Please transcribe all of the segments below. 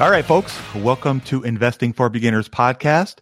All right, folks, welcome to Investing for Beginners podcast.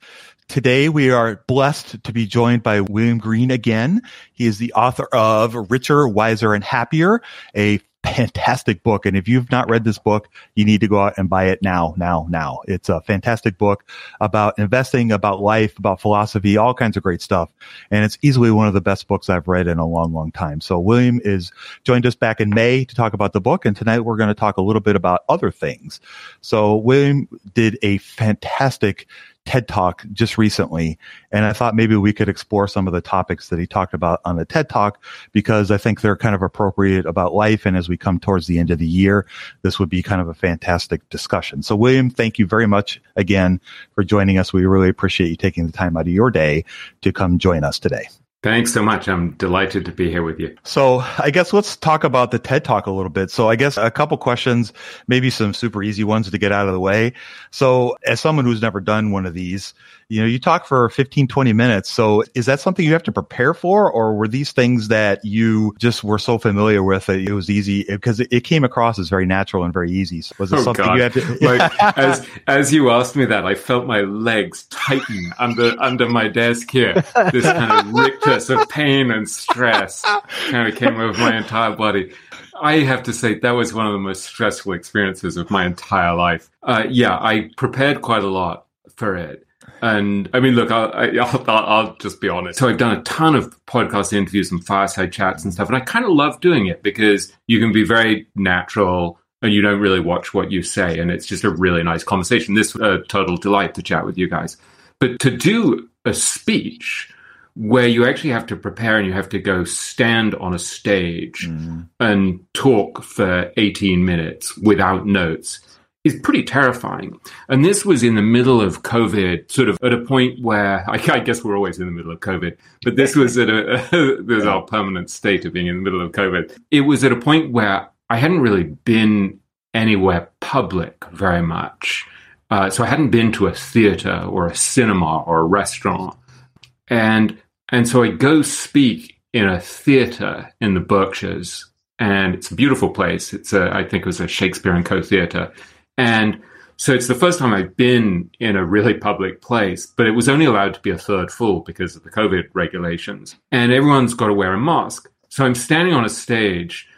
Today we are blessed to be joined by William Green again. He is the author of Richer, Wiser, and Happier, a fantastic book. And if you've not read this book, you need to go out and buy it now, now, now. It's a fantastic book about investing, about life, about philosophy, all kinds of great stuff. And it's easily one of the best books I've read in a long, long time. So William is joined us back in May to talk about the book. And tonight we're going to talk a little bit about other things. So William did a fantastic TED Talk just recently. And I thought maybe we could explore some of the topics that he talked about on the TED Talk because I think they're kind of appropriate about life. And as we come towards the end of the year, this would be kind of a fantastic discussion. So, William, thank you very much again for joining us. We really appreciate you taking the time out of your day to come join us today. Thanks so much. I'm delighted to be here with you. So I guess let's talk about the TED Talk a little bit. So I guess a couple questions, maybe some super easy ones to get out of the way. So as someone who's never done one of these, you know, you talk for 15, 20 minutes. So is that something you have to prepare for or were these things that you just were so familiar with that it was easy because it, it came across as very natural and very easy. So was it Oh, something God. you had to? like as as you asked me that, I felt my legs tighten under under my desk here. This kind of rictus of pain and stress kind of came over my entire body. I have to say that was one of the most stressful experiences of my entire life. Uh, yeah, I prepared quite a lot for it. And I mean, look, I'll, I- I'll, I'll, I'll just be honest. So I've done a ton of podcast interviews and fireside chats and stuff, and I kind of love doing it because you can be very natural and you don't really watch what you say, and it's just a really nice conversation. This a total delight to chat with you guys. But to do a speech where you actually have to prepare and you have to go stand on a stage mm-hmm. and talk for 18 minutes without notes is pretty terrifying. And this was in the middle of COVID, sort of at a point where I, I guess we're always in the middle of COVID, but this was at a, this is our permanent state of being in the middle of COVID. It was at a point where I hadn't really been anywhere public very much. Uh, so I hadn't been to a theater or a cinema or a restaurant. And and so I go speak in a theater in the Berkshires, and it's a beautiful place. It's a, I think it was a Shakespeare and Co. theater, and so it's the first time I've been in a really public place, but it was only allowed to be a third full because of the COVID regulations, and everyone's got to wear a mask. So I'm standing on a stage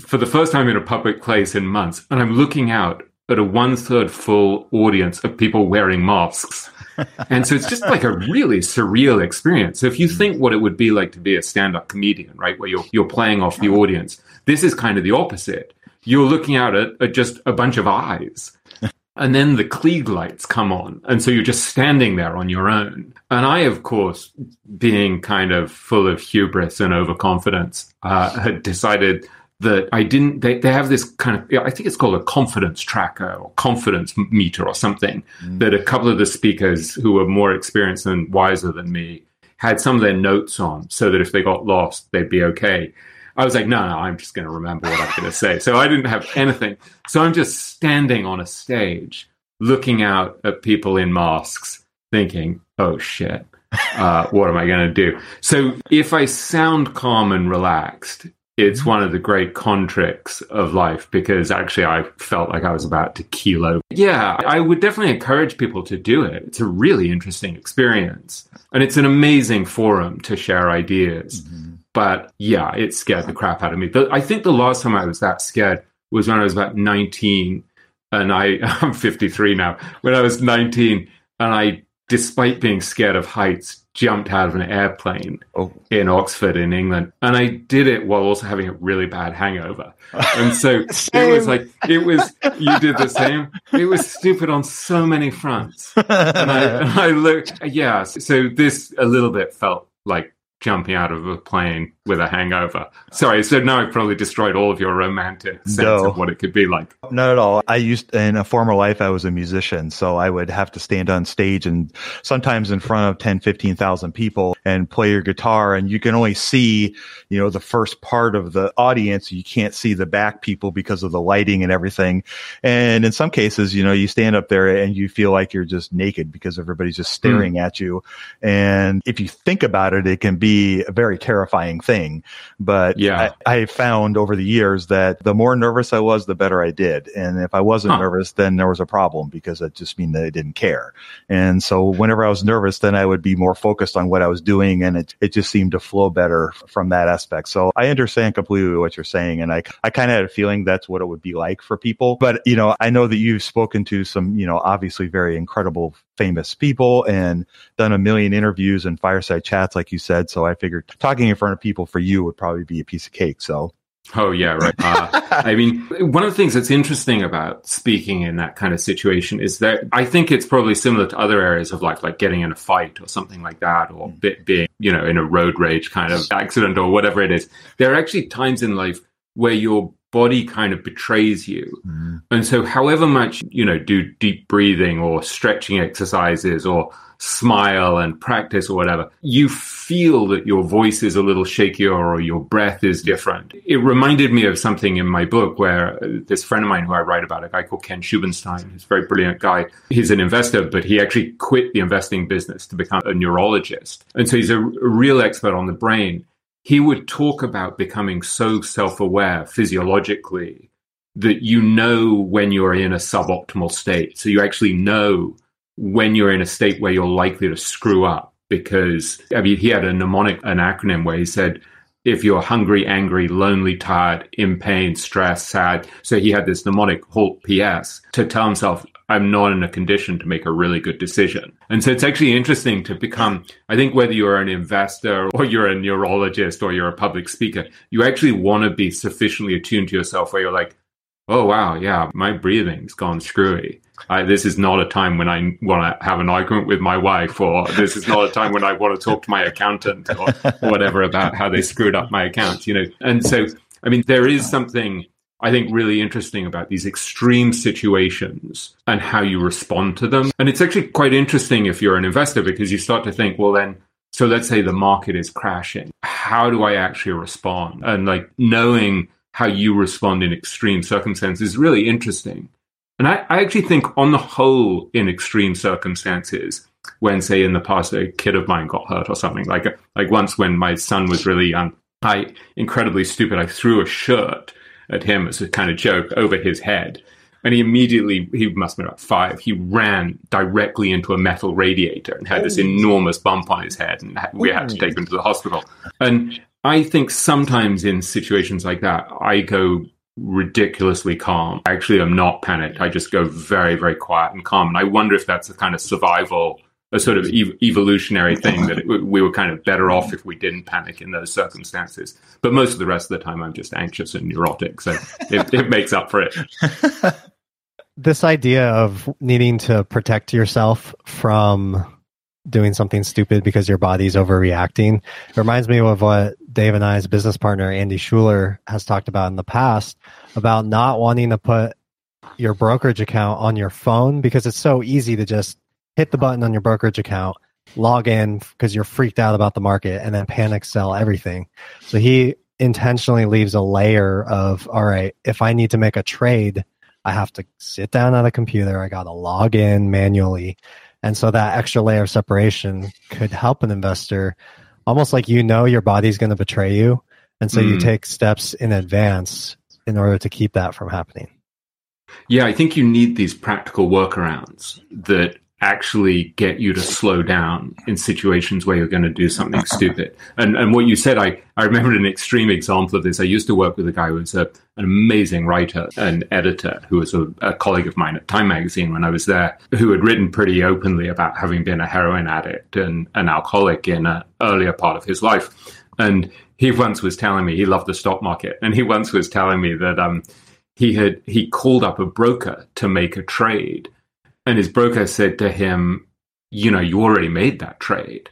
for the first time in a public place in months, and I'm looking out at a one third full audience of people wearing masks. and so it's just like a really surreal experience. So if you think what it would be like to be a stand-up comedian, right, where you're you're playing off the audience, this is kind of the opposite. You're looking out at, at just a bunch of eyes. And then the Klieg lights come on. And so you're just standing there on your own. And I, of course, being kind of full of hubris and overconfidence, uh, had decided that I didn't, they, they have this kind of, I think it's called a confidence tracker or confidence meter or something mm. that a couple of the speakers who were more experienced and wiser than me had some of their notes on so that if they got lost, they'd be okay. I was like, no, no, I'm just going to remember what I'm going to say. So I didn't have anything. So I'm just standing on a stage looking out at people in masks thinking, oh shit, uh, what am I going to do? So if I sound calm and relaxed, it's mm-hmm. one of the great con tricks of life because actually I felt like I was about to keel over. Yeah, I would definitely encourage people to do it. It's a really interesting experience and it's an amazing forum to share ideas. Mm-hmm. But yeah, it scared the crap out of me. I think the last time I was that scared was when I was about 19 and I, I'm 53 now. When I was 19 and I, despite being scared of heights, jumped out of an airplane oh. in Oxford in England. And I did it while also having a really bad hangover. And so it was like, it was, you did the same. It was stupid on so many fronts. And I, and I looked, yeah. So this a little bit felt like jumping out of a plane with a hangover. Sorry, so now I've probably destroyed all of your romantic sense no. of what it could be like. Not at all. I used in a former life I was a musician, so I would have to stand on stage and sometimes in front of 10, 15,000 people and play your guitar and you can only see, you know, the first part of the audience. You can't see the back people because of the lighting and everything. And in some cases, you know, you stand up there and you feel like you're just naked because everybody's just staring mm. at you. And if you think about it, it can be a very terrifying thing thing. But yeah, I, I, found over the years that the more nervous I was, the better I did. And if I wasn't huh. nervous, then there was a problem because it just mean that I didn't care. And so whenever I was nervous, then I would be more focused on what I was doing and it, it just seemed to flow better from that aspect. So I understand completely what you're saying. And I, I kind of had a feeling that's what it would be like for people. But, you know, I know that you've spoken to some, you know, obviously very incredible famous people and done a million interviews and fireside chats, like you said. So I figured talking in front of people for you would probably be a piece of cake. So. Oh yeah, right. Uh, I mean, one of the things that's interesting about speaking in that kind of situation is that I think it's probably similar to other areas of life, like getting in a fight or something like that, or being, you know, in a road rage kind of accident or whatever it is. There are actually times in life where your body kind of betrays you. Mm. And so however much, you know, do deep breathing or stretching exercises or smile and practice or whatever, you feel that your voice is a little shakier or your breath is different. It reminded me of something in my book where this friend of mine who I write about, a guy called Ken Shubin Stein, he's a very brilliant guy. He's an investor, but he actually quit the investing business to become a neurologist. And so he's a, a real expert on the brain he would talk about becoming so self aware physiologically that you know when you're in a suboptimal state. So you actually know when you're in a state where you're likely to screw up. Because, I mean, he had a mnemonic, an acronym where he said, if you're hungry, angry, lonely, tired, in pain, stressed, sad. So he had this mnemonic halt PS to tell himself, I'm not in a condition to make a really good decision. And so it's actually interesting to become, I think whether you're an investor or you're a neurologist or you're a public speaker, you actually want to be sufficiently attuned to yourself where you're like, oh, wow, yeah, my breathing's gone screwy. I, this is not a time when I want to have an argument with my wife, or this is not a time when I want to talk to my accountant or whatever about how they screwed up my account, you know. And so, I mean, there is something I think, really interesting about these extreme situations and how you respond to them. And it's actually quite interesting if you're an investor because you start to think, well, then, so let's say the market is crashing. How do I actually respond? And like knowing how you respond in extreme circumstances is really interesting. And I, I actually think, on the whole, in extreme circumstances, when, say, in the past, a kid of mine got hurt or something, like, like once when my son was really young, I, incredibly stupid, I threw a shirt at him as a kind of joke over his head. And he immediately, he must have been about five, he ran directly into a metal radiator and had this enormous bump on his head. And we had to take him to the hospital. And I think sometimes in situations like that, I go ridiculously calm. Actually, I'm not panicked. I just go very, very quiet and calm. And I wonder if that's a kind of survival a sort of ev- evolutionary thing that it, we were kind of better off if we didn't panic in those circumstances. But most of the rest of the time, I'm just anxious and neurotic, so it, it makes up for it. this idea of needing to protect yourself from doing something stupid because your body's overreacting it reminds me of what Dave and I's business partner Andy Schuler has talked about in the past about not wanting to put your brokerage account on your phone because it's so easy to just hit the button on your brokerage account, log in because you're freaked out about the market, and then panic sell everything. So he intentionally leaves a layer of, all right, if I need to make a trade, I have to sit down at a computer, I got to log in manually. And so that extra layer of separation could help an investor almost like you know your body's going to betray you. And so mm. you take steps in advance in order to keep that from happening. Yeah, I think you need these practical workarounds that actually get you to slow down in situations where you're going to do something stupid. And and what you said, I, I remembered an extreme example of this. I used to work with a guy who was a, an amazing writer and editor who was a, a colleague of mine at Time Magazine when I was there, who had written pretty openly about having been a heroin addict and an alcoholic in an earlier part of his life. And he once was telling me he loved the stock market, and he once was telling me that um, he had he called up a broker to make a trade and his broker said to him, You know, you already made that trade.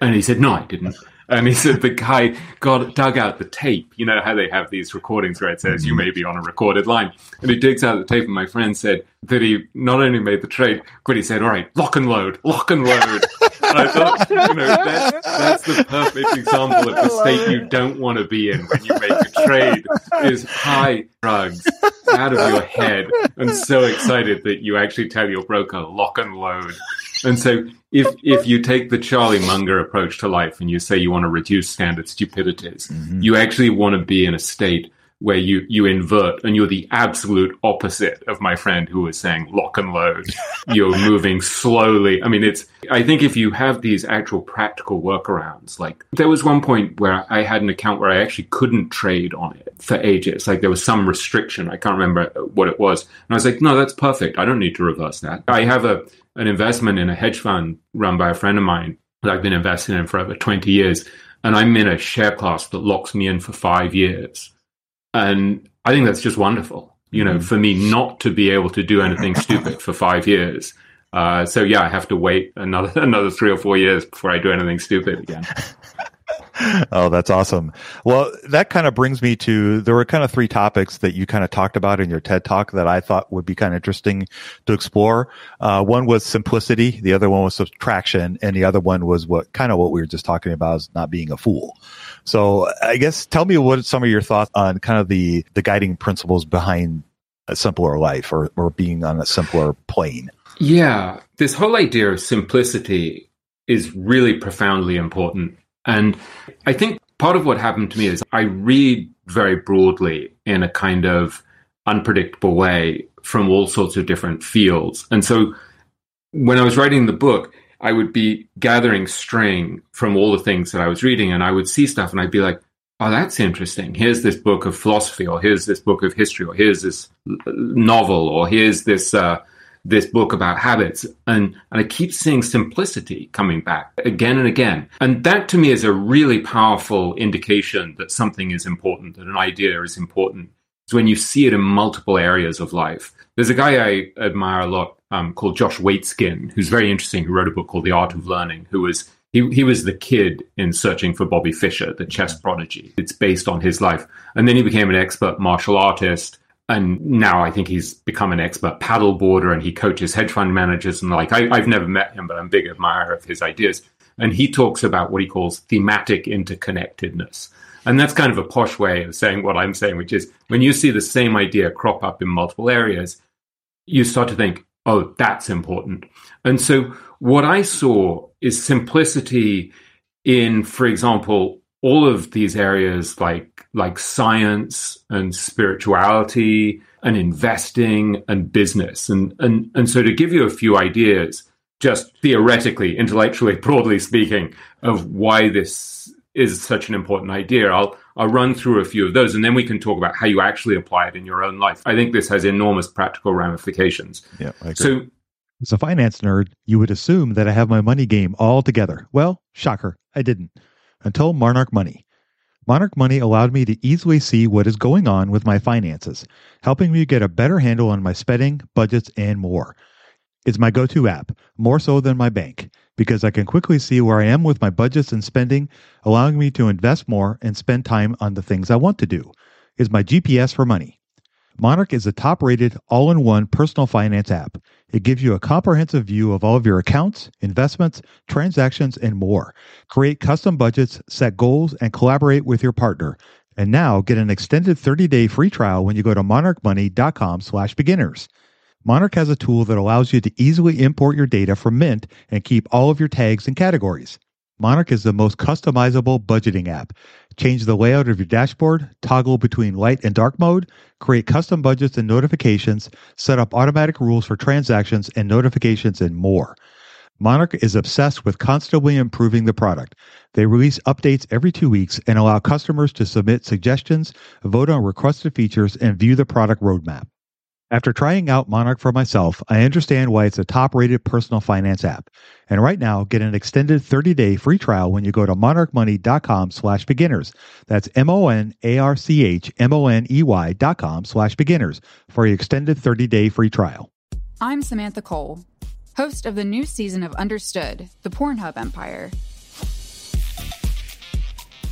And he said, No, I didn't. And he said the guy got dug out the tape. You know how they have these recordings where it says you mm-hmm. may be on a recorded line. And he digs out the tape, and my friend said that he not only made the trade, but he said, "All right, lock and load, lock and load." and I thought, you know, that's, that's the perfect example of the state you don't want to be in when you make a trade. Is high drugs out of your head, and so excited that you actually tell your broker lock and load. And so if if you take the Charlie Munger approach to life and you say you want to reduce standard stupidities, mm-hmm. you actually want to be in a state where you you invert and you're the absolute opposite of my friend who was saying lock and load. you're moving slowly. I mean, it's. I think if you have these actual practical workarounds, like there was one point where I had an account where I actually couldn't trade on it for ages. Like there was some restriction. I can't remember what it was, and I was like, no, that's perfect. I don't need to reverse that. I have a an investment in a hedge fund run by a friend of mine that I've been investing in for over 20 years. And I'm in a share class that locks me in for five years. And I think that's just wonderful, you know, mm. for me not to be able to do anything stupid for five years. Uh, so yeah, I have to wait another another three or four years before I do anything stupid again. oh, that's awesome. Well, that kind of brings me to there were kind of three topics that you kind of talked about in your TED talk that I thought would be kind of interesting to explore. Uh, one was simplicity, the other one was subtraction, and the other one was what kind of what we were just talking about is not being a fool. So, I guess tell me what some of your thoughts on kind of the the guiding principles behind a simpler life or or being on a simpler plane. Yeah, this whole idea of simplicity is really profoundly important and I think part of what happened to me is I read very broadly in a kind of unpredictable way from all sorts of different fields. And so when I was writing the book, I would be gathering string from all the things that I was reading, and I would see stuff and I'd be like, oh, that's interesting. Here's this book of philosophy, or here's this book of history, or here's this novel, or here's this uh, this book about habits and, and I keep seeing simplicity coming back again and again. And that to me is a really powerful indication that something is important, that an idea is important. Is when you see it in multiple areas of life. There's a guy I admire a lot um, called Josh Waitzkin, who's very interesting, who wrote a book called The Art of Learning, who was he, he was the kid in Searching for Bobby Fischer, the chess prodigy. It's based on his life. And then he became an expert martial artist and now I think he's become an expert paddleboarder and he coaches hedge fund managers and like I, have never met him, but I'm a big admirer of his ideas. And he talks about what he calls thematic interconnectedness. And that's kind of a posh way of saying what I'm saying, which is when you see the same idea crop up in multiple areas, you start to think, oh, that's important. And so what I saw is simplicity in, for example, all of these areas like like science and spirituality and investing and business and and and so to give you a few ideas just theoretically intellectually broadly speaking of why this is such an important idea i'll i'll run through a few of those and then we can talk about how you actually apply it in your own life i think this has enormous practical ramifications yeah so As a finance nerd, you would assume that I have my money game all together. Well, shocker, I didn't. Until Monarch Money. Monarch Money allowed me to easily see what is going on with my finances, helping me get a better handle on my spending, budgets, and more. It's my go to app, more so than my bank, because I can quickly see where I am with my budgets and spending, allowing me to invest more and spend time on the things I want to do. Is my GPS for money. Monarch is a top rated, all in one personal finance app. It gives you a comprehensive view of all of your accounts, investments, transactions, and more. Create custom budgets, set goals, and collaborate with your partner. And now get an extended 30-day free trial when you go to monarchmoney.com slash beginners. Monarch has a tool that allows you to easily import your data from Mint and keep all of your tags and categories. Monarch is the most customizable budgeting app. Change the layout of your dashboard, toggle between light and dark mode, create custom budgets and notifications, set up automatic rules for transactions and notifications, and more. Monarch is obsessed with constantly improving the product. They release updates every two weeks and allow customers to submit suggestions, vote on requested features, and view the product roadmap. After trying out Monarch for myself, I understand why it's a top rated personal finance app. And right now, get an extended 30 day free trial when you go to monarchmoney.com slash beginners. That's M O N A R C H M O N E Y dot com slash beginners for your extended 30 day free trial. I'm Samantha Cole, host of the new season of Understood, the Pornhub Empire.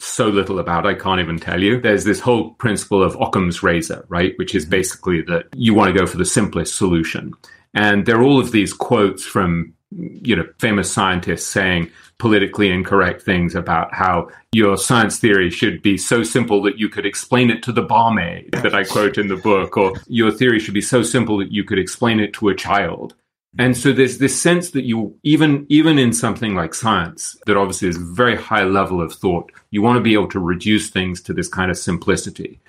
so little about, I can't even tell you. There's this whole principle of Occam's razor, right? Which is mm-hmm. basically that you want to go for the simplest solution. And there are all of these quotes from, you know, famous scientists saying politically incorrect things about how your science theory should be so simple that you could explain it to the barmaid that I quote in the book, or your theory should be so simple that you could explain it to a child. And so there's this sense that you even even in something like science that obviously is a very high level of thought, you want to be able to reduce things to this kind of simplicity.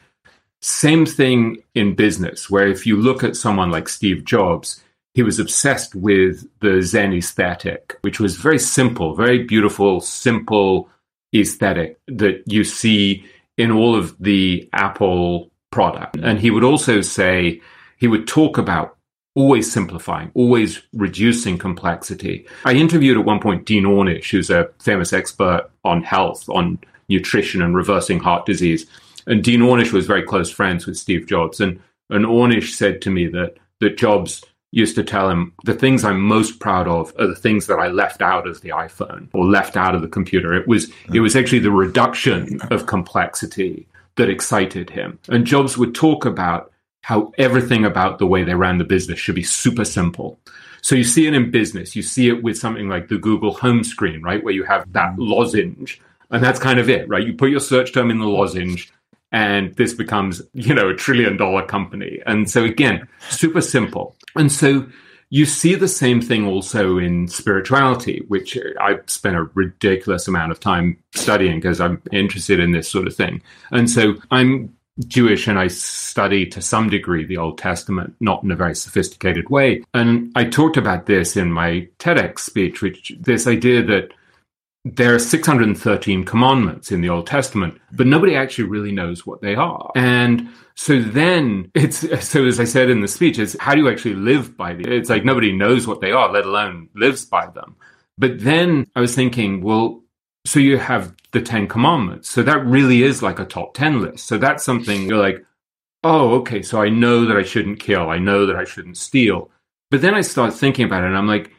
Same thing in business, where if you look at someone like Steve Jobs, he was obsessed with the Zen aesthetic, which was very simple, very beautiful, simple aesthetic that you see in all of the Apple product. And he would also say, he would talk about always simplifying, always reducing complexity. I interviewed at one point Dean Ornish, who's a famous expert on health, on nutrition and reversing heart disease. And Dean Ornish was very close friends with Steve Jobs. And, and Ornish said to me that, that Jobs used to tell him the things I'm most proud of are the things that I left out of the iPhone or left out of the computer. It was, hmm. it was actually the reduction of complexity that excited him. And Jobs would talk about how everything about the way they ran the business should be super simple. So you see it in business. You see it with something like the Google home screen, right? Where you have that mm-hmm. lozenge and that's kind of it, right? You put your search term in the lozenge and this becomes, you know, a trillion dollar company. And so again, super simple. And so you see the same thing also in spirituality, which I spent a ridiculous amount of time studying because I'm interested in this sort of thing. And so I'm Jewish and I study to some degree the Old Testament, not in a very sophisticated way. And I talked about this in my TEDx speech, which this idea that there are 613 commandments in the Old Testament, but nobody actually really knows what they are. And so then it's, so as I said in the speech, it's how do you actually live by these? It's like nobody knows what they are, let alone lives by them. But then I was thinking, well, so you have the 10 commandments. So that really is like a top 10 list. So that's something you're like, oh, okay. So I know that I shouldn't kill. I know that I shouldn't steal. But then I start thinking about it and I'm like,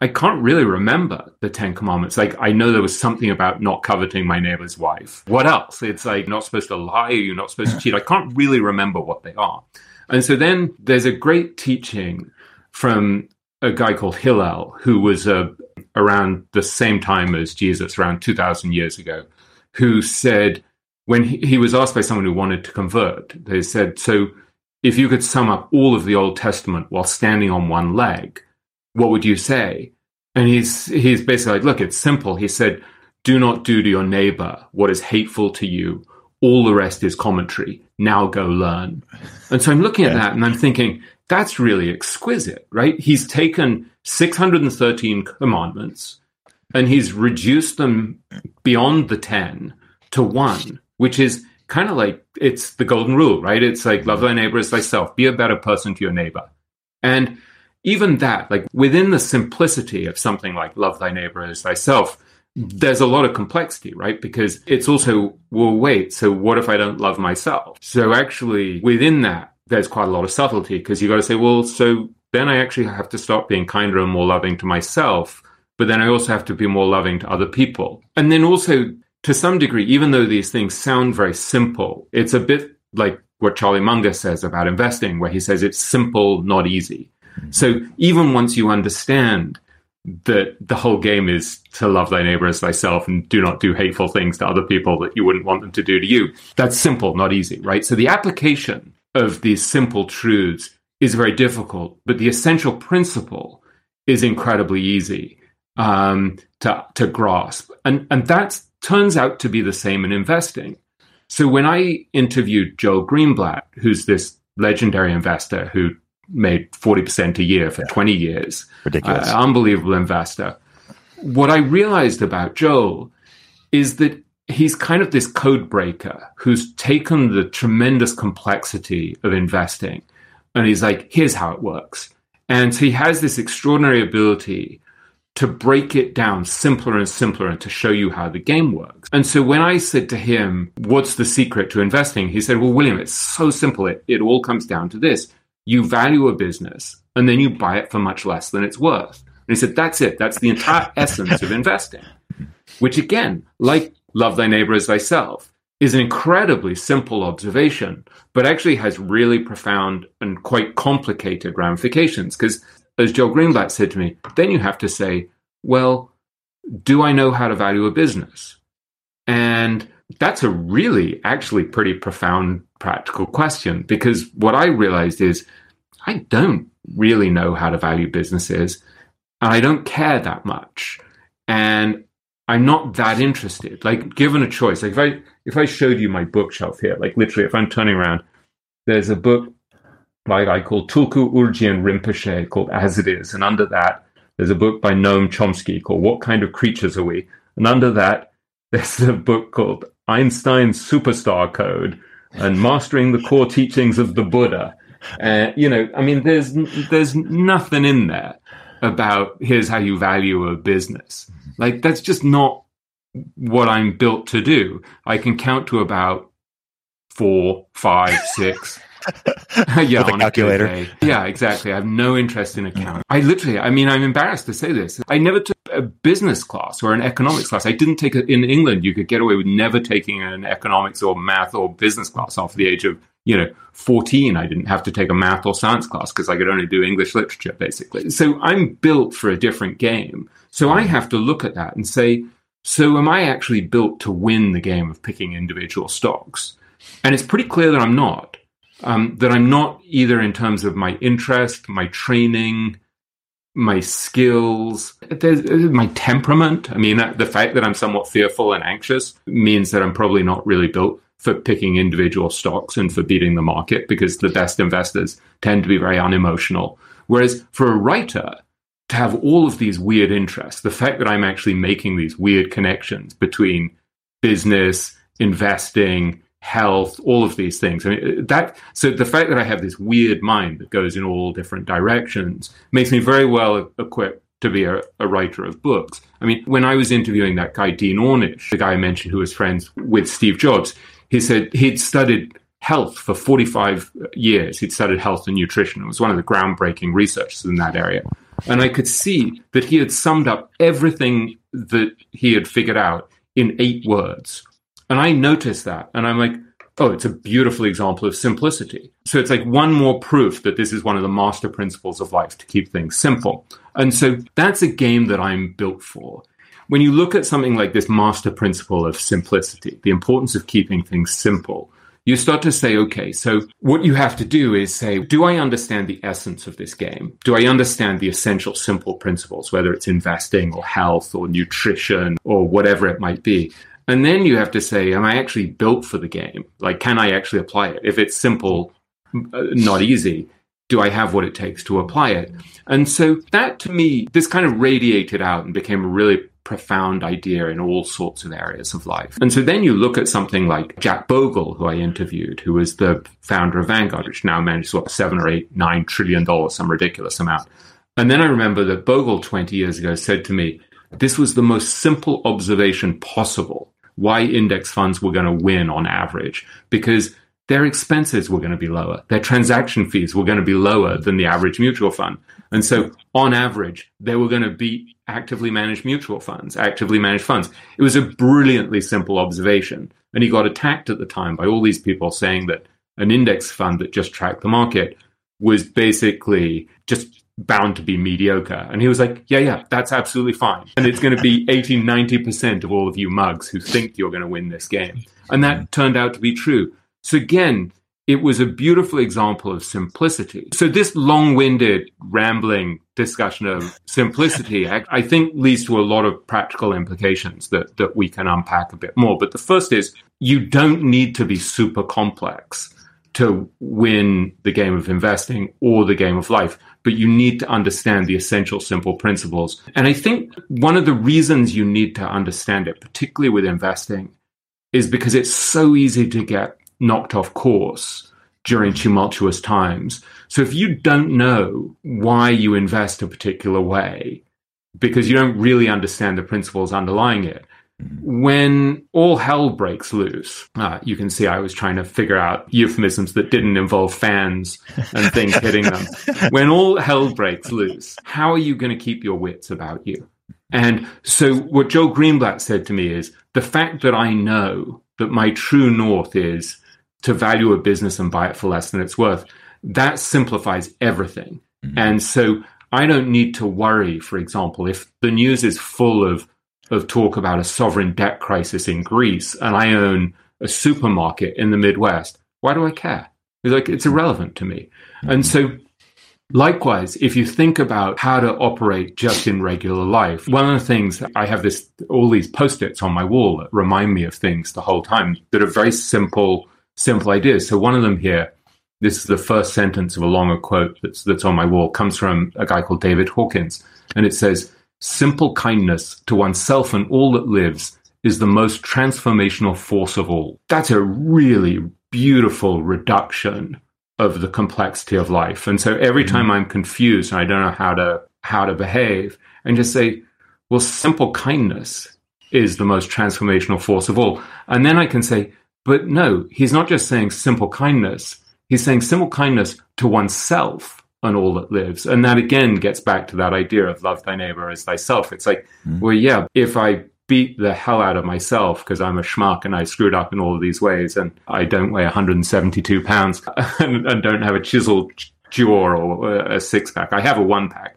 I can't really remember the 10 commandments. Like, I know there was something about not coveting my neighbor's wife. What else? It's like, not supposed to lie, you're not supposed to cheat. I can't really remember what they are. And so then there's a great teaching from a guy called Hillel, who was uh, around the same time as Jesus, around 2,000 years ago, who said, when he, he was asked by someone who wanted to convert, they said, So if you could sum up all of the Old Testament while standing on one leg, what would you say? And he's, he's basically like, Look, it's simple. He said, do not do to your neighbor what is hateful to you. All the rest is commentary. Now go learn. And so I'm looking at that and I'm thinking, that's really exquisite, right? He's taken 613 commandments and he's reduced them beyond the 10 to one, which is kind of like it's the golden rule, right? It's like love thy neighbor as thyself, be a better person to your neighbor. And even that, like within the simplicity of something like love thy neighbor as thyself, there's a lot of complexity, right? Because it's also, well, wait, so what if I don't love myself? So actually, within that, there's quite a lot of subtlety because you got to say, well, so then I actually have to stop being kinder and more loving to myself, but then I also have to be more loving to other people. And then also, to some degree, even though these things sound very simple, it's a bit like what Charlie Munger says about investing, where he says it's simple, not easy. Mm-hmm. So even once you understand that the whole game is to love thy neighbor as thyself and do not do hateful things to other people that you wouldn't want them to do to you. That's simple, not easy, right? So the application of these simple truths is very difficult, but the essential principle is incredibly easy um, to, to grasp. And, and that turns out to be the same in investing. So when I interviewed Joel Greenblatt, who's this legendary investor who made 40% a year for 20 years. Ridiculous. Uh, unbelievable investor. What I realized about Joel is that he's kind of this code breaker who's taken the tremendous complexity of investing and he's like, here's how it works. And so he has this extraordinary ability to break it down simpler and simpler and to show you how the game works. And so when I said to him, what's the secret to investing? He said, well, William, it's so simple. It, it all comes down to this you value a business and then you buy it for much less than it's worth. And he said, that's it. That's the entire essence of investing, which again, like love thy neighbor as thyself, is an incredibly simple observation, but actually has really profound and quite complicated ramifications. Because as Joel Greenblatt said to me, then you have to say, well, do I know how to value a business? And that's a really actually pretty profound practical question because what I realized is I don't really know how to value businesses and I don't care that much. And I'm not that interested. Like given a choice, like if I if I showed you my bookshelf here, like literally if I'm turning around, there's a book by a guy called Tulku Urgyen Rinpoche called As It Is. And under that, there's a book by Noam Chomsky called What Kind of Creatures Are We? And under that, there's a book called Einstein's Superstar Code and Mastering the Core Teachings of the Buddha. Uh, you know, I mean, there's there's nothing in there about here's how you value a business. Like that's just not what I'm built to do. I can count to about four, five, six. yeah, With a calculator. day. Yeah, exactly. I have no interest in accounting. I literally, I mean, I'm embarrassed to say this. I never took a business class or an economics class. I didn't take it in England. You could get away with never taking an economics or math or business class after the age of, you know, 14. I didn't have to take a math or science class because I could only do English literature, basically. So I'm built for a different game. So I have to look at that and say, so am I actually built to win the game of picking individual stocks? And it's pretty clear that I'm not um, that I'm not either in terms of my interest, my training, my skills, my temperament. I mean, the fact that I'm somewhat fearful and anxious means that I'm probably not really built for picking individual stocks and for beating the market because the best investors tend to be very unemotional. Whereas for a writer, to have all of these weird interests, the fact that I'm actually making these weird connections between business, investing, health, all of these things. I mean, uh, that, so the fact that I have this weird mind that goes in all different directions makes me very well equipped to be a, a, writer of books. I mean, when I was interviewing that guy, Dean Ornish, the guy I mentioned who was friends with Steve Jobs, he said he'd studied health for 45 years. He'd studied health and nutrition. It was one of the groundbreaking researchers in that area. And I could see that he had summed up everything that he had figured out in eight words. And I noticed that and I'm like, oh, it's a beautiful example of simplicity. So it's like one more proof that this is one of the master principles of life to keep things simple. And so that's a game that I'm built for. When you look at something like this master principle of simplicity, the importance of keeping things simple, you start to say, okay, so what you have to do is say, do I understand the essence of this game? Do I understand the essential simple principles, whether it's investing or health or nutrition or whatever it might be? And then you have to say, am I actually built for the game? Like, can I actually apply it? If it's simple, uh, not easy, do I have what it takes to apply it? And so that to me, this kind of radiated out and became a really profound idea in all sorts of areas of life. And so then you look at something like Jack Bogle, who I interviewed, who was the founder of Vanguard, which now manages what seven or eight, nine trillion dollars, some ridiculous amount. And then I remember that Bogle 20 years ago said to me, this was the most simple observation possible why index funds were going to win on average because their expenses were going to be lower. Their transaction fees were going to be lower than the average mutual fund. And so on average, they were going to beat actively managed mutual funds, actively managed funds. It was a brilliantly simple observation. And he got attacked at the time by all these people saying that an index fund that just tracked the market was basically just bound to be mediocre. And he was like, yeah, yeah, that's absolutely fine. And it's going to be 80, 90% of all of you mugs who think you're going to win this game. And that turned out to be true. So again, it was a beautiful example of simplicity. So this long-winded, rambling discussion of simplicity, I, I, think leads to a lot of practical implications that, that we can unpack a bit more. But the first is you don't need to be super complex to win the game of investing or the game of life, but you need to understand the essential simple principles. And I think one of the reasons you need to understand it, particularly with investing, is because it's so easy to get knocked off course during tumultuous times. So if you don't know why you invest a particular way, because you don't really understand the principles underlying it, when all hell breaks loose, uh, you can see I was trying to figure out euphemisms that didn't involve fans and things hitting them. When all hell breaks loose, how are you going to keep your wits about you? And so what Joel Greenblatt said to me is the fact that I know that my true north is to value a business and buy it for less than it's worth, that simplifies everything. Mm-hmm. And so I don't need to worry, for example, if the news is full of, of talk about a sovereign debt crisis in Greece and I own a supermarket in the Midwest, why do I care? It's like it's irrelevant to me. Mm-hmm. And so Likewise, if you think about how to operate just in regular life, one of the things I have this all these post-its on my wall that remind me of things the whole time that are very simple simple ideas. So one of them here, this is the first sentence of a longer quote that's that's on my wall, comes from a guy called David Hawkins, and it says, "Simple kindness to oneself and all that lives is the most transformational force of all." That's a really beautiful reduction of the complexity of life. And so every mm-hmm. time I'm confused and I don't know how to how to behave, and just say, "Well, simple kindness." Is the most transformational force of all. And then I can say, but no, he's not just saying simple kindness. He's saying simple kindness to oneself and all that lives. And that again gets back to that idea of love thy neighbor as thyself. It's like, mm. well, yeah, if I beat the hell out of myself because I'm a schmuck and I screwed up in all of these ways and I don't weigh 172 pounds and, and don't have a chiseled jaw or a six pack. I have a one pack.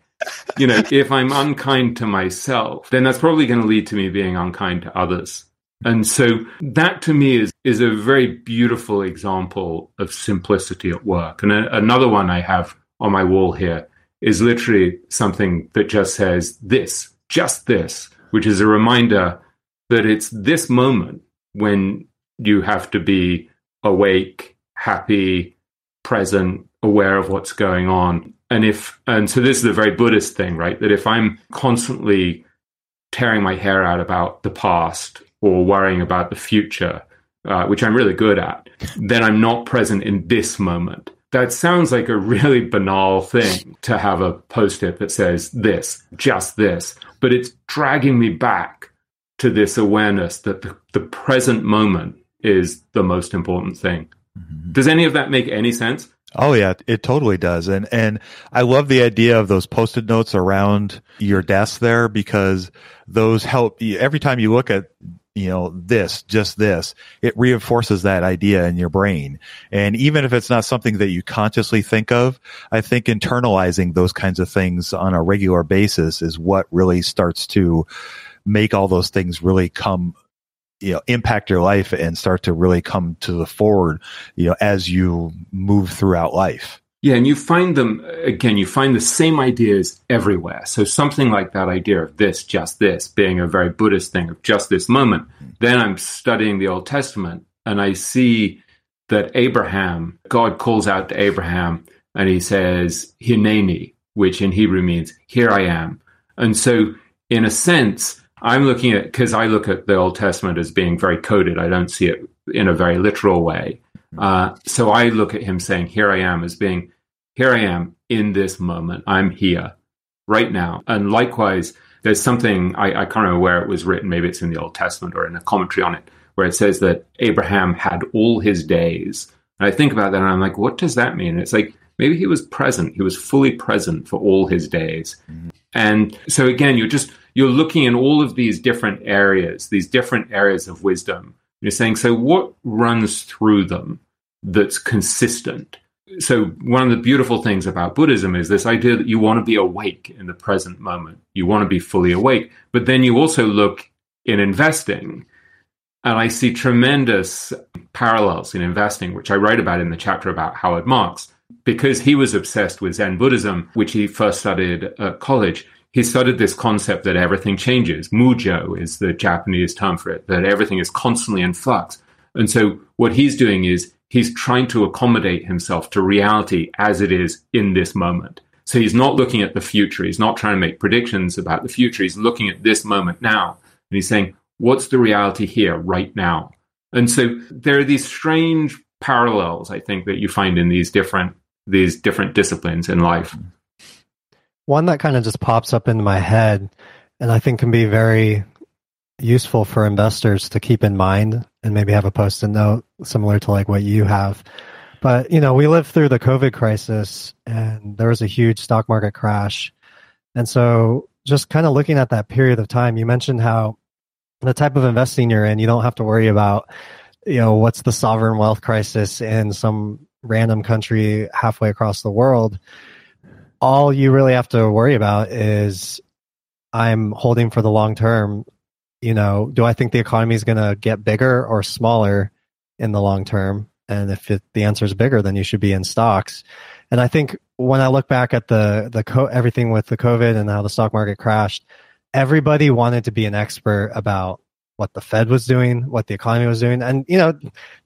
You know, if I'm unkind to myself, then that's probably going to lead to me being unkind to others. And so that to me is, is a very beautiful example of simplicity at work. And a, another one I have on my wall here is literally something that just says this, just this, which is a reminder that it's this moment when you have to be awake, happy, present, aware of what's going on. And if, and so this is a very Buddhist thing, right? That if I'm constantly tearing my hair out about the past or worrying about the future, uh, which I'm really good at, then I'm not present in this moment. That sounds like a really banal thing to have a post it that says this, just this, but it's dragging me back to this awareness that the, the present moment is the most important thing. Mm-hmm. Does any of that make any sense? Oh yeah, it totally does. And and I love the idea of those post-it notes around your desk there because those help every time you look at you know, this, just this, it reinforces that idea in your brain. And even if it's not something that you consciously think of, I think internalizing those kinds of things on a regular basis is what really starts to make all those things really come you know impact your life and start to really come to the forward you know as you move throughout life yeah and you find them again you find the same ideas everywhere so something like that idea of this just this being a very buddhist thing of just this moment then i'm studying the old testament and i see that abraham god calls out to abraham and he says hineni which in hebrew means here i am and so in a sense I'm looking at because I look at the Old Testament as being very coded. I don't see it in a very literal way. Uh, so I look at him saying, "Here I am," as being, "Here I am in this moment. I'm here right now." And likewise, there's something I, I can't remember where it was written. Maybe it's in the Old Testament or in a commentary on it, where it says that Abraham had all his days. And I think about that, and I'm like, what does that mean? It's like maybe he was present. He was fully present for all his days. Mm-hmm. And so again, you're just you're looking in all of these different areas, these different areas of wisdom. You're saying, so what runs through them that's consistent? So, one of the beautiful things about Buddhism is this idea that you want to be awake in the present moment. You want to be fully awake. But then you also look in investing. And I see tremendous parallels in investing, which I write about in the chapter about Howard Marks. Because he was obsessed with Zen Buddhism, which he first studied at college, he studied this concept that everything changes. Mujo is the Japanese term for it, that everything is constantly in flux. And so what he's doing is he's trying to accommodate himself to reality as it is in this moment. So he's not looking at the future. He's not trying to make predictions about the future. He's looking at this moment now. And he's saying, what's the reality here right now? And so there are these strange parallels, I think, that you find in these different these different disciplines in life. One that kind of just pops up into my head and I think can be very useful for investors to keep in mind and maybe have a post-it note similar to like what you have. But, you know, we lived through the COVID crisis and there was a huge stock market crash. And so just kind of looking at that period of time, you mentioned how the type of investing you're in, you don't have to worry about, you know, what's the sovereign wealth crisis in some random country halfway across the world all you really have to worry about is I'm holding for the long term. You know, do I think the economy is going to get bigger or smaller in the long term? And if it, the answer is bigger, then you should be in stocks. And I think when I look back at the the co- everything with the COVID and how the stock market crashed, everybody wanted to be an expert about what the Fed was doing, what the economy was doing. And you know,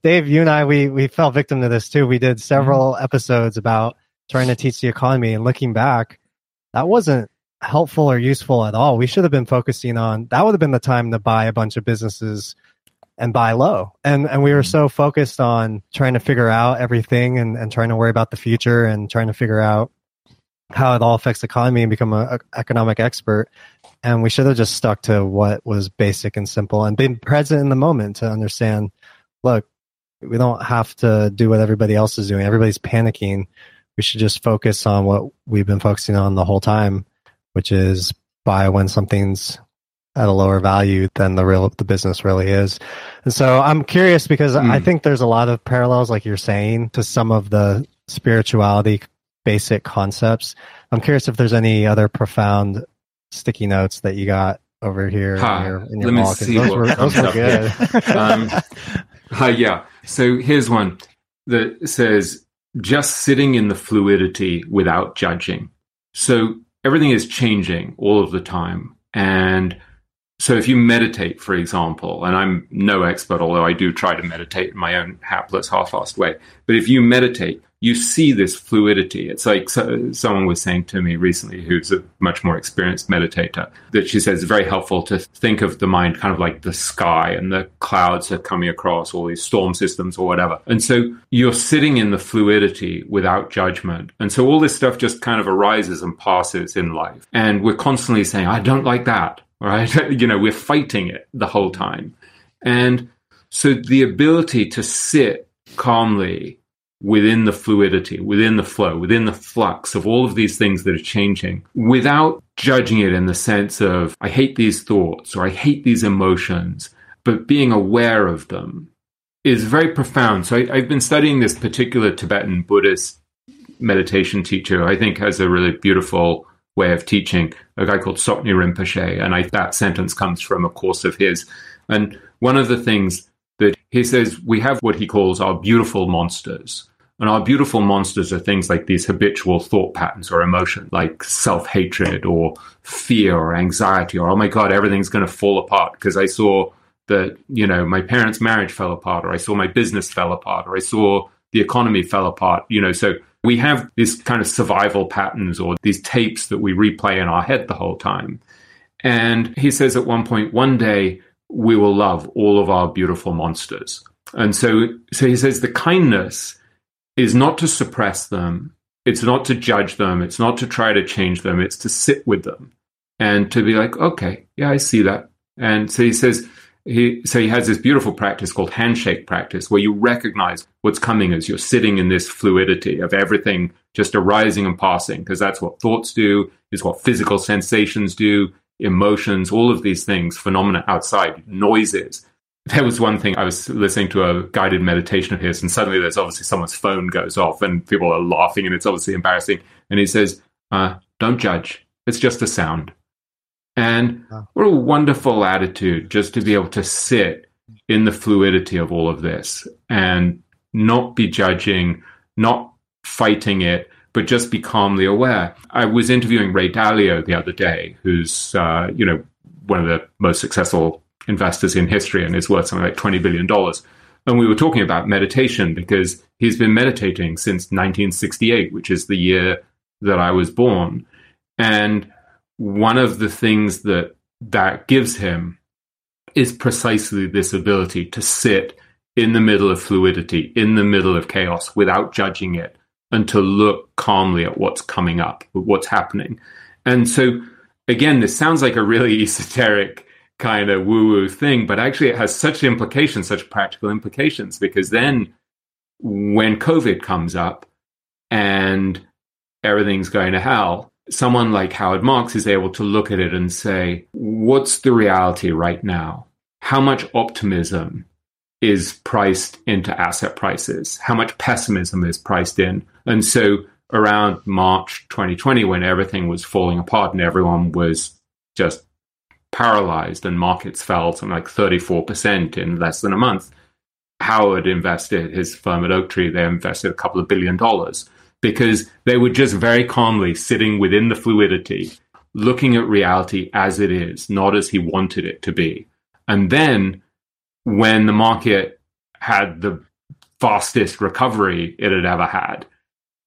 Dave, you and I, we we fell victim to this too. We did several mm-hmm. episodes about trying to teach the economy and looking back, that wasn't helpful or useful at all. We should have been focusing on that would have been the time to buy a bunch of businesses and buy low. And and we were mm-hmm. so focused on trying to figure out everything and, and trying to worry about the future and trying to figure out how it all affects the economy and become an economic expert. And we should have just stuck to what was basic and simple and been present in the moment to understand, look, we don't have to do what everybody else is doing. Everybody's panicking we should just focus on what we've been focusing on the whole time, which is buy when something's at a lower value than the real the business really is. And so I'm curious because mm. I hmm. think there's a lot of parallels, like you're saying, to some of the spirituality basic concepts. I'm curious if there's any other profound sticky notes that you got over here in your, in your Let wall. Me see those, were, those were good. um, uh, yeah. So here's one that says just sitting in the fluidity without judging. So everything is changing all of the time. And so if you meditate, for example, and I'm no expert, although I do try to meditate in my own hapless, half-assed way, but if you meditate, you see this fluidity. It's like so, someone was saying to me recently, who's a much more experienced meditator, that she says it's very helpful to think of the mind kind of like the sky and the clouds are coming across all these storm systems or whatever. And so you're sitting in the fluidity without judgment. And so all this stuff just kind of arises and passes in life. And we're constantly saying, I don't like that. Right? you know, we're fighting it the whole time. And so the ability to sit calmly within the fluidity, within the flow, within the flux of all of these things that are changing without judging it in the sense of, I hate these thoughts or I hate these emotions, but being aware of them is very profound. So I, have been studying this particular Tibetan Buddhist meditation teacher, I think has a really beautiful way of teaching, a guy called Tsoknyi Rinpoche. And I, that sentence comes from a course of his. And one of the things that he says, we have what he calls our beautiful monsters. And our beautiful monsters are things like these habitual thought patterns or emotion, like self hatred or fear or anxiety or, oh my God, everything's going to fall apart because I saw that, you know, my parents' marriage fell apart or I saw my business fell apart or I saw the economy fell apart, you know. So we have these kind of survival patterns or these tapes that we replay in our head the whole time. And he says at one point, one day we will love all of our beautiful monsters. And so, so he says the kindness is not to suppress them. It's not to judge them. It's not to try to change them. It's to sit with them and to be like, okay, yeah, I see that. And so he says, he so he has this beautiful practice called handshake practice where you recognize what's coming as you're sitting in this fluidity of everything just arising and passing because that's what thoughts do is what physical sensations do emotions all of these things phenomena outside noises there was one thing i was listening to a guided meditation of his and suddenly there's obviously someone's phone goes off and people are laughing and it's obviously embarrassing. And he says uh, don't judge. It's just a sound. And what a wonderful attitude just to be able to sit in the fluidity of all of this and not be judging, not fighting it, but just be calmly aware. I was interviewing Ray Dalio the other day, who's uh, you know one of the most successful investors in history and is worth something like twenty billion dollars. And we were talking about meditation because he's been meditating since 1968, which is the year that I was born. And one of the things that that gives him is precisely this ability to sit in the middle of fluidity, in the middle of chaos without judging it and to look calmly at what's coming up, what's happening. And so, again, this sounds like a really esoteric kind of woo woo thing, but actually it has such implications, such practical implications, because then when COVID comes up and everything's going to hell, someone like Howard Marks is able to look at it and say, what's the reality right now? How much optimism is priced into asset prices? How much pessimism is priced in? And so around March 2020, when everything was falling apart and everyone was just paralyzed and markets fell something like 34% in less than a month, Howard invested his firm at Oaktree, they invested a couple of billion dollars because they were just very calmly sitting within the fluidity, looking at reality as it is, not as he wanted it to be. And then when the market had the fastest recovery it had ever had,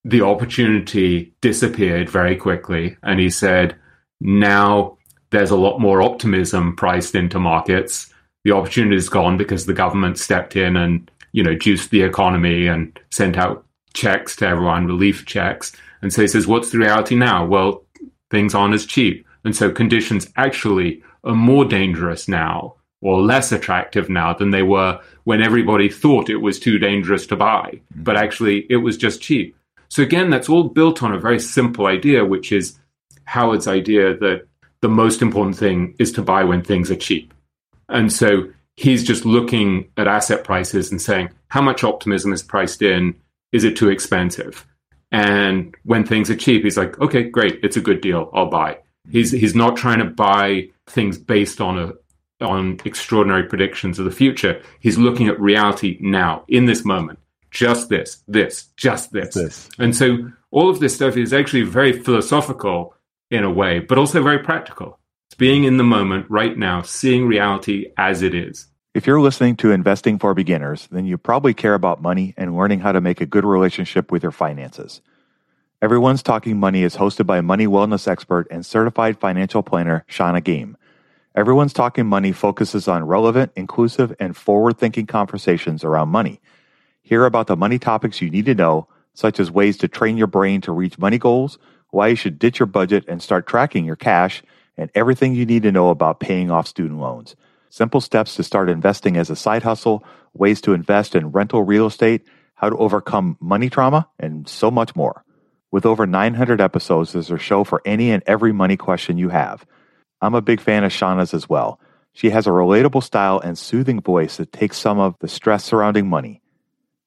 the opportunity disappeared very quickly. And he said, now there's a lot more optimism priced into markets. The opportunity is gone because the government stepped in and, you know, juiced the economy and sent out checks to everyone, relief checks. And so he says, what's the reality now? Well, things aren't as cheap. And so conditions actually are more dangerous now or less attractive now than they were when everybody thought it was too dangerous to buy. Mm-hmm. But actually, it was just cheap. So again, that's all built on a very simple idea, which is Howard's idea that the most important thing is to buy when things are cheap. And so he's just looking at asset prices and saying, how much optimism is priced in? is it too expensive? And when things are cheap, he's like, okay, great, it's a good deal, I'll buy. He's he's not trying to buy things based on a on extraordinary predictions of the future. He's looking at reality now, in this moment. Just this, this, just this. this. And so all of this stuff is actually very philosophical in a way, but also very practical. It's being in the moment right now, seeing reality as it is. If you're listening to Investing for Beginners, then you probably care about money and learning how to make a good relationship with your finances. Everyone's Talking Money is hosted by money wellness expert and certified financial planner Shannah Game. Everyone's Talking Money focuses on relevant, inclusive, and forward thinking conversations around money. Hear about the money topics you need to know, such as ways to train your brain to reach money goals, why you should ditch your budget and start tracking your cash, and everything you need to know about paying off student loans simple steps to start investing as a side hustle, ways to invest in rental real estate, how to overcome money trauma, and so much more. With over 900 episodes, there's a show for any and every money question you have. I'm a big fan of Shannah's as well. She has a relatable style and soothing voice that takes some of the stress surrounding money.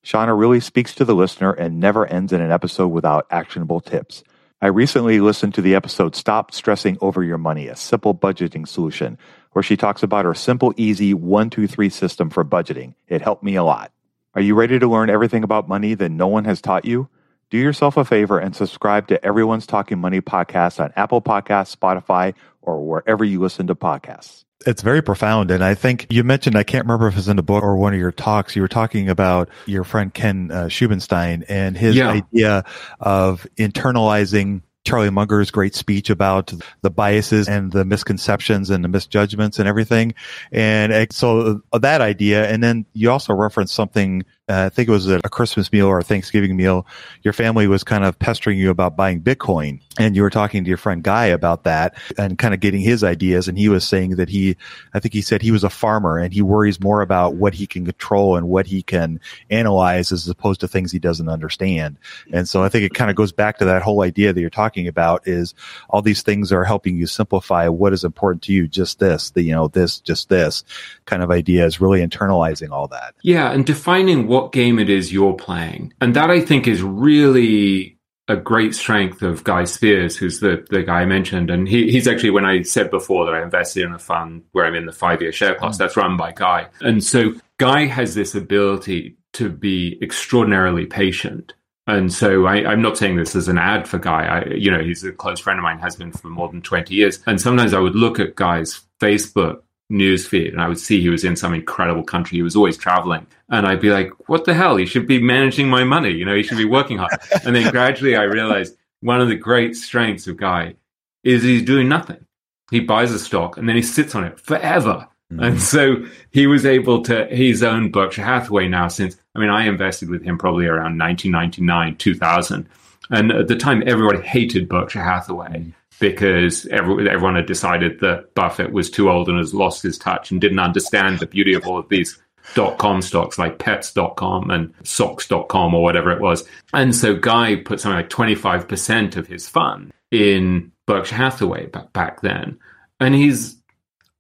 Shauna really speaks to the listener and never ends in an episode without actionable tips. I recently listened to the episode Stop Stressing Over Your Money, a simple budgeting solution, where she talks about her simple, easy one, two, three system for budgeting. It helped me a lot. Are you ready to learn everything about money that no one has taught you? Do yourself a favor and subscribe to Everyone's Talking Money podcast on Apple Podcasts, Spotify, or wherever you listen to podcasts. It's very profound. And I think you mentioned, I can't remember if it's in the book or one of your talks, you were talking about your friend Ken uh, Shubin Stein and his Yeah. idea of internalizing Charlie Munger's great speech about the biases and the misconceptions and the misjudgments and everything. And so uh, that idea. And then you also referenced something, uh, I think it was a Christmas meal or a Thanksgiving meal. Your family was kind of pestering you about buying Bitcoin and you were talking to your friend Guy about that and kind of getting his ideas. And he was saying that he, I think he said he was a farmer and he worries more about what he can control and what he can analyze as opposed to things he doesn't understand. And so I think it kind of goes back to that whole idea that you're talking about is all these things are helping you simplify what is important to you. Just this, the, you know, this, just this kind of idea is really internalizing all that. Yeah, and defining what game it is you're playing. And that I think is really a great strength of Guy Spier's, who's the, the guy I mentioned. And he, he's actually, when I said before that I invested in a fund where I'm in the five year share class, mm. that's run by Guy. And so Guy has this ability to be extraordinarily patient. And so I, I'm not saying this as an ad for Guy. I, you know, he's a close friend of mine, has been for more than 20 years. And sometimes I would look at Guy's Facebook news feed and I would see he was in some incredible country. He was always traveling. And I'd be like, what the hell? He should be managing my money. You know, he should be working hard. and then gradually I realized one of the great strengths of Guy is he's doing nothing. He buys a stock and then he sits on it forever. Hmm. And so he was able to, he's owned Berkshire Hathaway now since, I mean, I invested with him probably around 1999, 2000. And at the time, everybody hated Berkshire Hathaway hmm. Because every, everyone had decided that Buffett was too old and has lost his touch and didn't understand the beauty of all of these dot com stocks like pets.com and socks.com or whatever it was. And so Guy put something like 25% of his fund in Berkshire Hathaway back then. And he's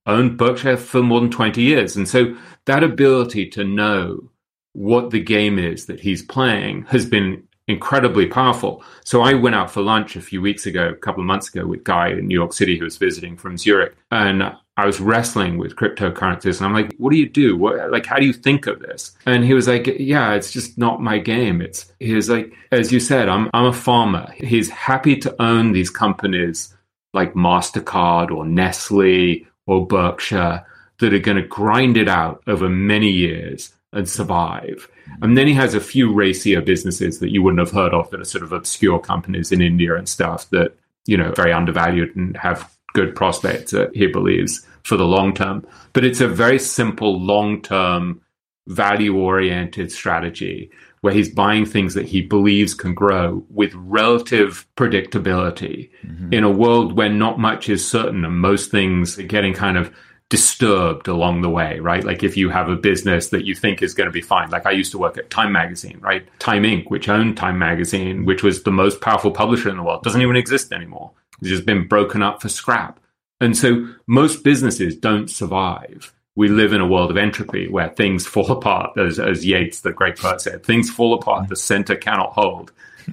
owned Berkshire for more than 20 years. And so that ability to know what the game is that he's playing has been incredibly powerful. So I went out for lunch a few weeks ago, a couple of months ago, with Guy in New York City who was visiting from Zurich, and I was wrestling with cryptocurrencies, and I'm like, "What do you do? What, like, how do you think of this?" And he was like, "Yeah, it's just not my game. It's." He was like, "As you said, I'm I'm a farmer. He's happy to own these companies like Mastercard or Nestle or Berkshire that are going to grind it out over many years and survive." And then he has a few racier businesses that you wouldn't have heard of that are sort of obscure companies in India and stuff that, you know, very undervalued and have good prospects, uh, he believes, for the long term. But it's a very simple, long term, value oriented strategy where he's buying things that he believes can grow with relative predictability in a world where not much is certain and most things are getting kind of disturbed along the way, right? Like if you have a business that you think is going to be fine, like I used to work at Time Magazine, right? Time Inc., which owned Time Magazine, which was the most powerful publisher in the world, doesn't even exist anymore. It's just been broken up for scrap. And so most businesses don't survive. We live in a world of entropy where things fall apart, as, as Yeats, the great poet, said. Things fall apart, the center cannot hold.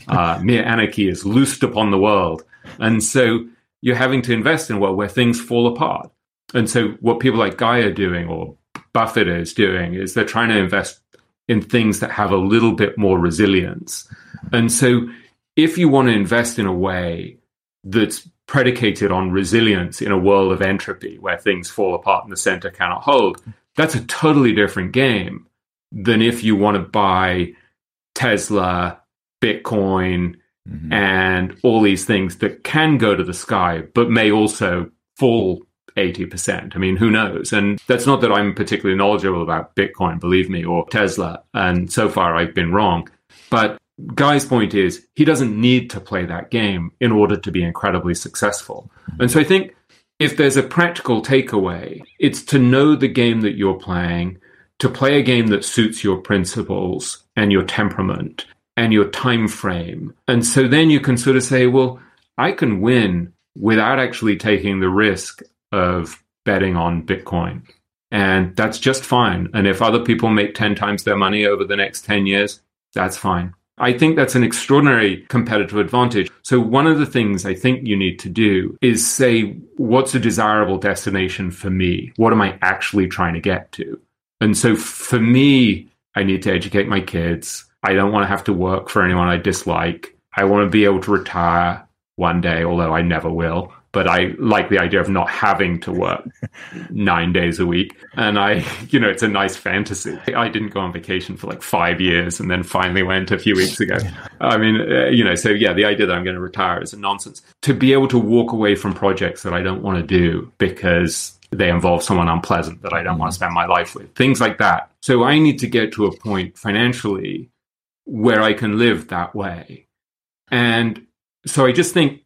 Uh, mere anarchy is loosed upon the world. And so you're having to invest in a world where things fall apart. And so what people like Guy are doing or Buffett is doing is they're trying to invest in things that have a little bit more resilience. And so if you want to invest in a way that's predicated on resilience in a world of entropy where things fall apart and the center cannot hold, that's a totally different game than if you want to buy Tesla, Bitcoin, mm-hmm. and all these things that can go to the sky, but may also fall 80%. I mean, who knows? And that's not that I'm particularly knowledgeable about Bitcoin, believe me, or Tesla. And so far I've been wrong. But Guy's point is he doesn't need to play that game in order to be incredibly successful. And so I think if there's a practical takeaway, it's to know the game that you're playing, to play a game that suits your principles and your temperament and your time frame. And so then you can sort of say, well, I can win without actually taking the risk of betting on Bitcoin. And that's just fine. And if other people make 10 times their money over the next 10 years, that's fine. I think that's an extraordinary competitive advantage. So one of the things I think you need to do is say, what's a desirable destination for me? What am I actually trying to get to? And so for me, I need to educate my kids. I don't want to have to work for anyone I dislike. I want to be able to retire one day, although I never will but I like the idea of not having to work nine days a week. And I, you know, it's a nice fantasy. I didn't go on vacation for like five years and then finally went a few weeks ago. I mean, uh, you know, so yeah, the idea that I'm going to retire is a nonsense. To be able to walk away from projects that I don't want to do because they involve someone unpleasant that I don't want to spend my life with, things like that. So I need to get to a point financially where I can live that way. And so I just think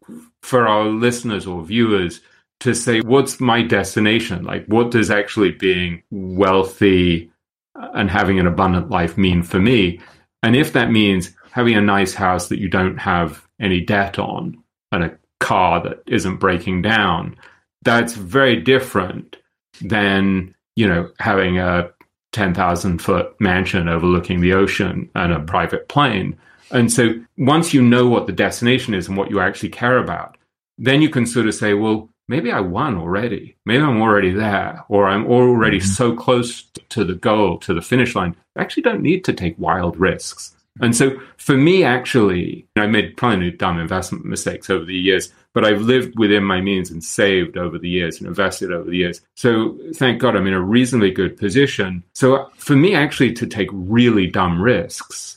for our listeners or viewers to say, what's my destination? Like, what does actually being wealthy and having an abundant life mean for me? And if that means having a nice house that you don't have any debt on and a car that isn't breaking down, that's very different than, you know, having a 10,000 foot mansion overlooking the ocean and a private plane. And so once you know what the destination is and what you actually care about, then you can sort of say, well, maybe I won already. Maybe I'm already there, or I'm already mm-hmm. so close to the goal, to the finish line. I actually don't need to take wild risks. And so for me, actually, I made probably dumb investment mistakes over the years, but I've lived within my means and saved over the years and invested over the years. So thank God I'm in a reasonably good position. So for me, actually, to take really dumb risks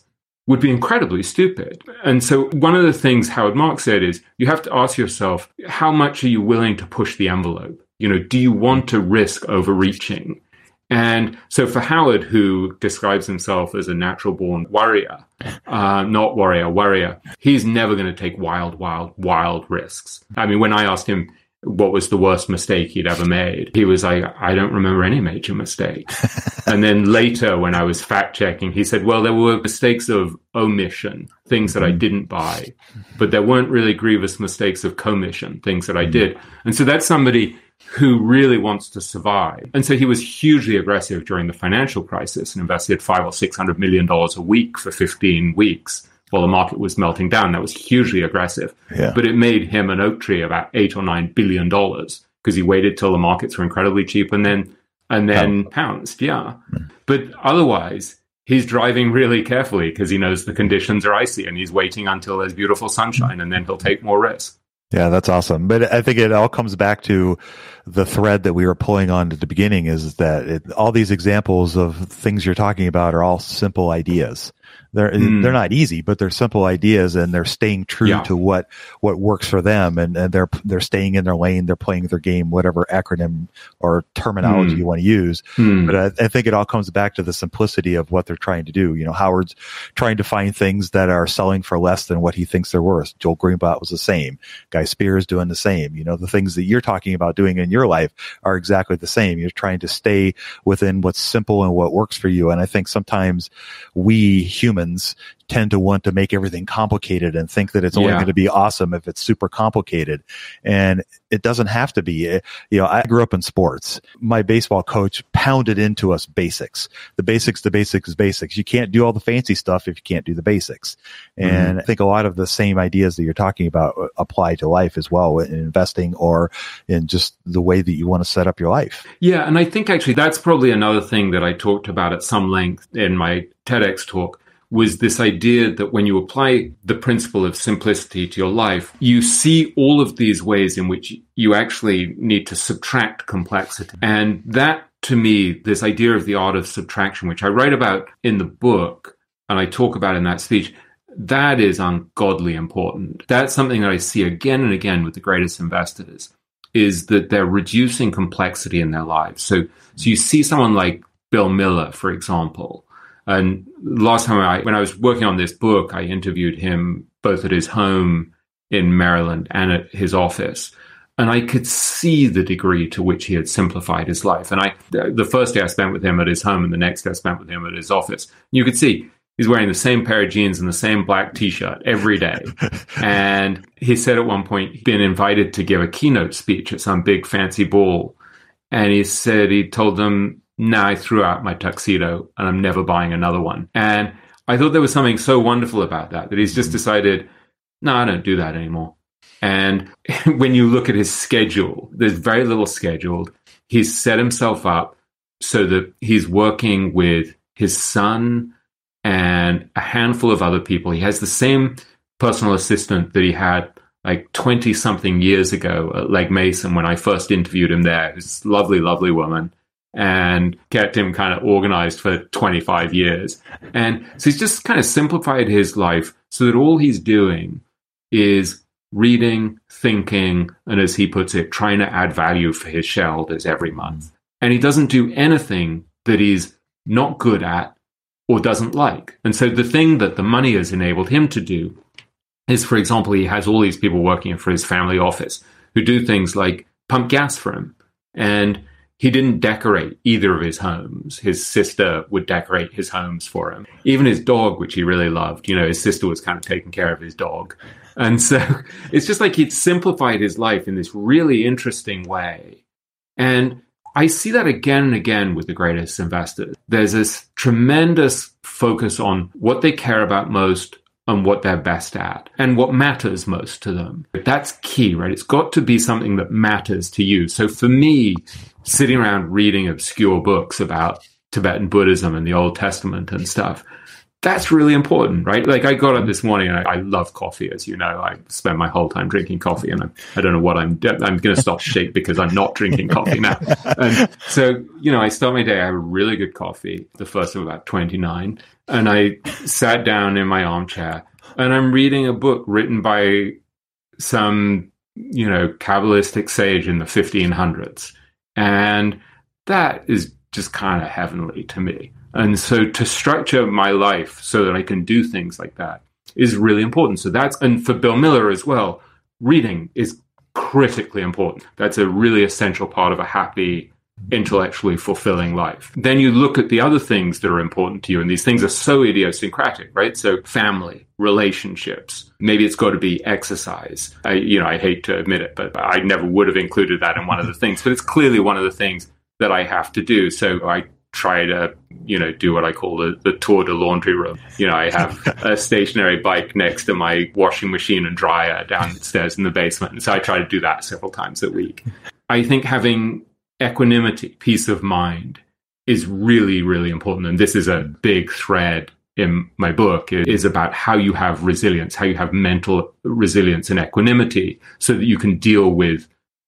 would be incredibly stupid. And so, one of the things Howard Marks said is you have to ask yourself, how much are you willing to push the envelope? You know, do you want to risk overreaching? And so, for Howard, who describes himself as a natural born warrior, uh, not warrior, warrior, he's never going to take wild, wild, wild risks. I mean, when I asked him, what was the worst mistake he'd ever made. He was like, I don't remember any major mistake. and then later, when I was fact checking, he said, well, there were mistakes of omission, things that I mm-hmm. didn't buy, but there weren't really grievous mistakes of commission, things that I mm-hmm. did. And so that's somebody who really wants to survive. And so he was hugely aggressive during the financial crisis and invested five or six hundred million dollars a week for 15 weeks while the market was melting down. That was hugely aggressive. Yeah. But it made him an Oaktree about eight or nine billion dollars because he waited till the markets were incredibly cheap and then and then pounced. Yeah. Mm. But otherwise, he's driving really carefully because he knows the conditions are icy and he's waiting until there's beautiful sunshine and then he'll take more risks. Yeah, that's awesome. But I think it all comes back to the thread that we were pulling on at the beginning is that it, all these examples of things you're talking about are all simple ideas. They're mm. they're not easy, but they're simple ideas, and they're staying true yeah. to what what works for them, and, and they're they're staying in their lane. They're playing their game, whatever acronym or terminology mm. you want to use. Mm. But I, I, think it all comes back to the simplicity of what they're trying to do. You know, Howard's trying to find things that are selling for less than what he thinks they're worth. Joel Greenblatt was the same. Guy Spier's doing the same. You know, the things that you're talking about doing in your life are exactly the same. You're trying to stay within what's simple and what works for you. And I think sometimes we humans humans tend to want to make everything complicated and think that it's only yeah. going to be awesome if it's super complicated. And it doesn't have to be. You know, I grew up in sports. My baseball coach pounded into us basics. The basics, the basics, basics. You can't do all the fancy stuff if you can't do the basics. Mm-hmm. And mm-hmm. I think a lot of the same ideas that you're talking about apply to life as well in investing or in just the way that you want to set up your life. Yeah. And I think actually that's probably another thing that I talked about at some length in my TEDx talk was this idea that when you apply the principle of simplicity to your life, you see all of these ways in which you actually need to subtract complexity. And that to me, this idea of the art of subtraction, which I write about in the book and I talk about in that speech, that is ungodly important. That's something that I see again and again with the greatest investors is that they're reducing complexity in their lives. So, so you see someone like Bill Miller, for example, and last time I, when I was working on this book, I interviewed him both at his home in Maryland and at his office. And I could see the degree to which he had simplified his life. And I, the first day I spent with him at his home and the next day I spent with him at his office, you could see he's wearing the same pair of jeans and the same black t-shirt every day. and he said at one point he'd been invited to give a keynote speech at some big fancy ball. And he said he told them now I threw out my tuxedo and I'm never buying another one. And I thought there was something so wonderful about that that he's just mm-hmm. decided, no, I don't do that anymore. And when you look at his schedule, there's very little scheduled. He's set himself up so that he's working with his son and a handful of other people. He has the same personal assistant that he had like 20 something years ago at Legg Mason when I first interviewed him there. This lovely, lovely woman and kept him kind of organized for 25 years. And so he's just kind of simplified his life so that all he's doing is reading, thinking, and as he puts it, trying to add value for his shareholders every month. And he doesn't do anything that he's not good at or doesn't like. And so the thing that the money has enabled him to do is, for example, he has all these people working for his family office who do things like pump gas for him. And he didn't decorate either of his homes. His sister would decorate his homes for him. Even his dog, which he really loved, you know, his sister was kind of taking care of his dog. And so it's just like he'd simplified his life in this really interesting way. And I see that again and again with the greatest investors. There's this tremendous focus on what they care about most and what they're best at and what matters most to them. That's key, right? It's got to be something that matters to you. So for me, sitting around reading obscure books about Tibetan Buddhism and the Old Testament and stuff, that's really important, right? Like I got up this morning and I, I, love coffee, as you know. I spend my whole time drinking coffee, and I'm, I do not know what I'm. I'm going to stop shake because I'm not drinking coffee now. And so, you know, I start my day. I have a really good coffee, the first of about 29, and I sat down in my armchair and I'm reading a book written by some, you know, Kabbalistic sage in the 1500s, and that is just kind of heavenly to me. And so to structure my life so that I can do things like that is really important. So that's, and for Bill Miller as well, reading is critically important. That's a really essential part of a happy, intellectually fulfilling life. Then you look at the other things that are important to you, and these things are so idiosyncratic, right? So family, relationships, maybe it's got to be exercise. I, you know, I hate to admit it, but I never would have included that in one of the things, but it's clearly one of the things that I have to do. So I try to you know do what I call the, the tour de laundry room. You know, I have a stationary bike next to my washing machine and dryer downstairs in the basement, and so I try to do that several times a week. I think having equanimity, peace of mind, is really really important, and this is a big thread in my book it is about how you have resilience, how you have mental resilience and equanimity, so that you can deal with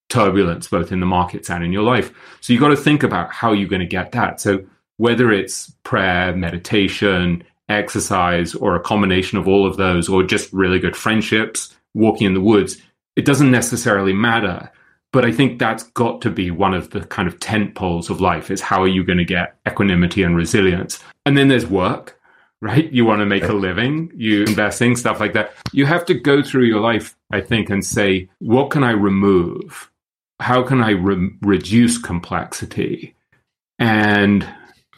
turbulence both in the markets and in your life. So you've got to think about how you're going to get that. So whether it's prayer, meditation, exercise, or a combination of all of those, or just really good friendships, walking in the woods, it doesn't necessarily matter. But I think that's got to be one of the kind of tent poles of life is how are you going to get equanimity and resilience? And then there's work, right? You want to make a living, you investing, stuff like that. You have to go through your life, I think, and say, what can I remove? how can I re- reduce complexity and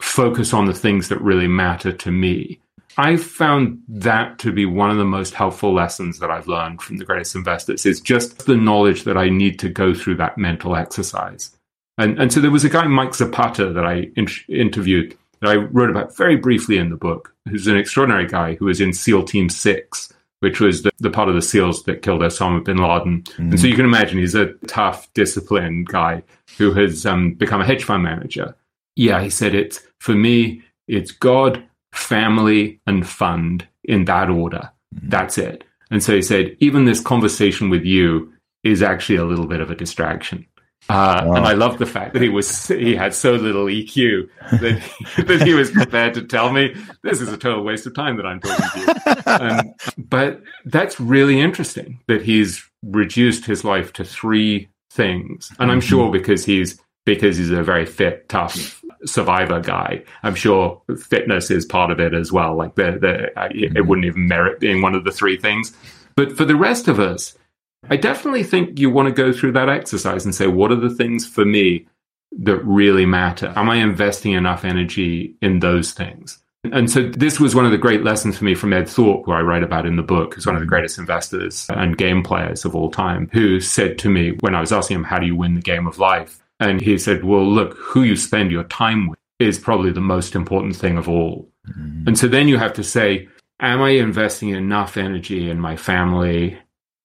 focus on the things that really matter to me? I found that to be one of the most helpful lessons that I've learned from the greatest investors is just the knowledge that I need to go through that mental exercise. And, and so there was a guy, Mike Zapata, that I in- interviewed that I wrote about very briefly in the book, who's an extraordinary guy who was in SEAL Team 6 which was the, the, part of the SEALs that killed Osama bin Laden. Mm. And so you can imagine he's a tough, disciplined guy who has um, become a hedge fund manager. Yeah, he said it's for me, it's God, family, and fund in that order. Mm. That's it. And so he said, even this conversation with you is actually a little bit of a distraction. Uh, wow. And I love the fact that he was he had so little EQ that he, that he was prepared to tell me this is a total waste of time that I'm talking to you. Um, but that's really interesting that he's reduced his life to three things, and I'm sure because he's because he's a very fit, tough survivor guy. I'm sure fitness is part of it as well. Like the, the uh, it mm-hmm. wouldn't even merit being one of the three things. But for the rest of us, I definitely think you want to go through that exercise and say, what are the things for me that really matter? Am I investing enough energy in those things? And so this was one of the great lessons for me from Ed Thorp, who I write about in the book, who's one of the greatest investors and game players of all time, who said to me when I was asking him, how do you win the game of life? And he said, well, look, who you spend your time with is probably the most important thing of all. Mm-hmm. And so then you have to say, am I investing enough energy in my family,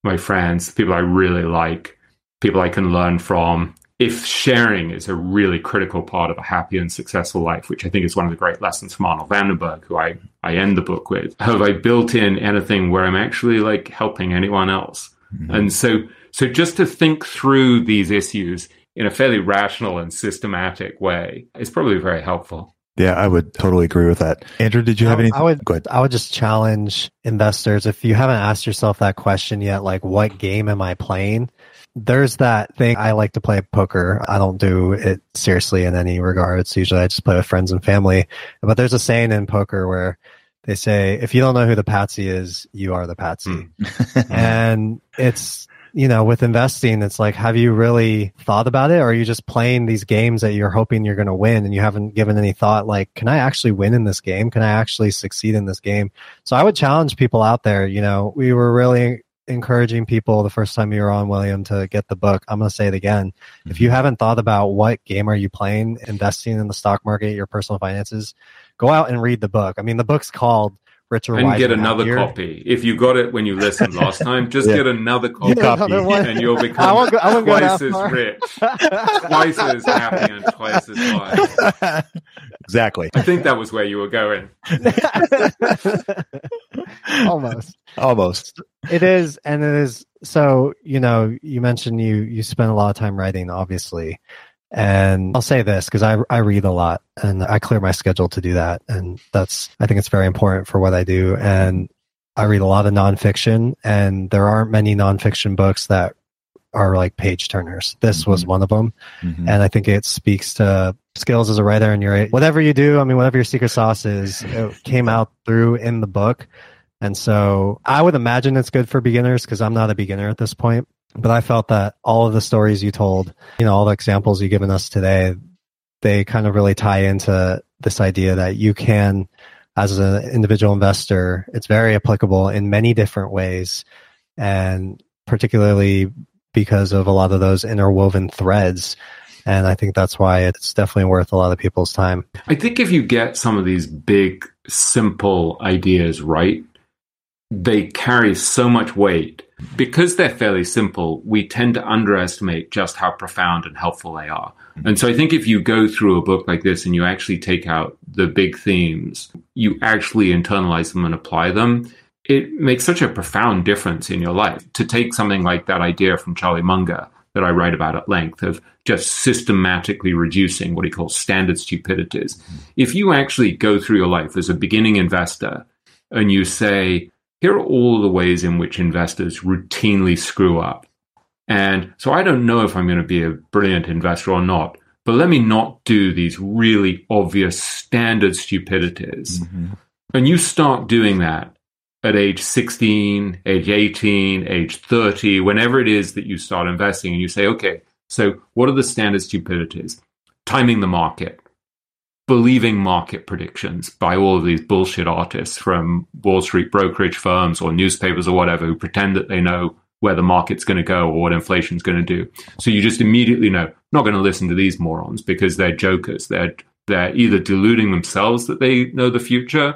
my friends, people I really like, people I can learn from? If sharing is a really critical part of a happy and successful life, which I think is one of the great lessons from Arnold van den Berg, who I, I end the book with, have I built in anything where I'm actually like helping anyone else? Mm-hmm. And so, so just to think through these issues in a fairly rational and systematic way is probably very helpful. Yeah, I would totally agree with that. Andrew, did you have any? I would. Go ahead. I would just challenge investors if you haven't asked yourself that question yet, like what game am I playing? There's that thing. I like to play poker. I don't do it seriously in any regards. Usually, I just play with friends and family. But there's a saying in poker where they say, "If you don't know who the patsy is, you are the patsy," mm. and it's you know, with investing, it's like, have you really thought about it? Or are you just playing these games that you're hoping you're going to win and you haven't given any thought, like, can I actually win in this game? Can I actually succeed in this game? So I would challenge people out there. You know, we were really encouraging people the first time you were on, William, to get the book. I'm going to say it again. Mm-hmm. If you haven't thought about what game are you playing, investing in the stock market, your personal finances, go out and read the book. I mean, the book's called Richer and get another copy. If you got it when you listened last time, just yeah. get another copy, get another and you'll become I won't go, I won't twice as far. rich, twice as happy, and twice as wise. Exactly. I think that was where you were going. Almost. Almost. It is, and it is. So you know, you mentioned you you spend a lot of time writing, obviously. And I'll say this because I, I read a lot and I clear my schedule to do that. And that's, I think it's very important for what I do. And I read a lot of nonfiction and there aren't many nonfiction books that are like page turners. This mm-hmm. was one of them. Mm-hmm. And I think it speaks to skills as a writer and your, whatever you do. I mean, whatever your secret sauce is, it came out through in the book. And so I would imagine it's good for beginners because I'm not a beginner at this point. But I felt that all of the stories you told, you know, all the examples you've given us today, they kind of really tie into this idea that you can, as an individual investor, it's very applicable in many different ways. And particularly because of a lot of those interwoven threads. And I think that's why it's definitely worth a lot of people's time. I think if you get some of these big, simple ideas right, they carry so much weight. Because they're fairly simple, we tend to underestimate just how profound and helpful they are. And so I think if you go through a book like this and you actually take out the big themes, you actually internalize them and apply them, it makes such a profound difference in your life. To take something like that idea from Charlie Munger that I write about at length of just systematically reducing what he calls standard stupidities. If you actually go through your life as a beginning investor and you say, here are all the ways in which investors routinely screw up. And so I don't know if I'm going to be a brilliant investor or not, but let me not do these really obvious standard stupidities. Mm-hmm. And you start doing that at age 16, age 18, age 30, whenever it is that you start investing and you say, okay, so what are the standard stupidities? Timing the market, believing market predictions by all of these bullshit artists from Wall Street brokerage firms or newspapers or whatever who pretend that they know where the market's going to go or what inflation's going to do. So you just immediately know, not going to listen to these morons because they're jokers. They're they're either deluding themselves that they know the future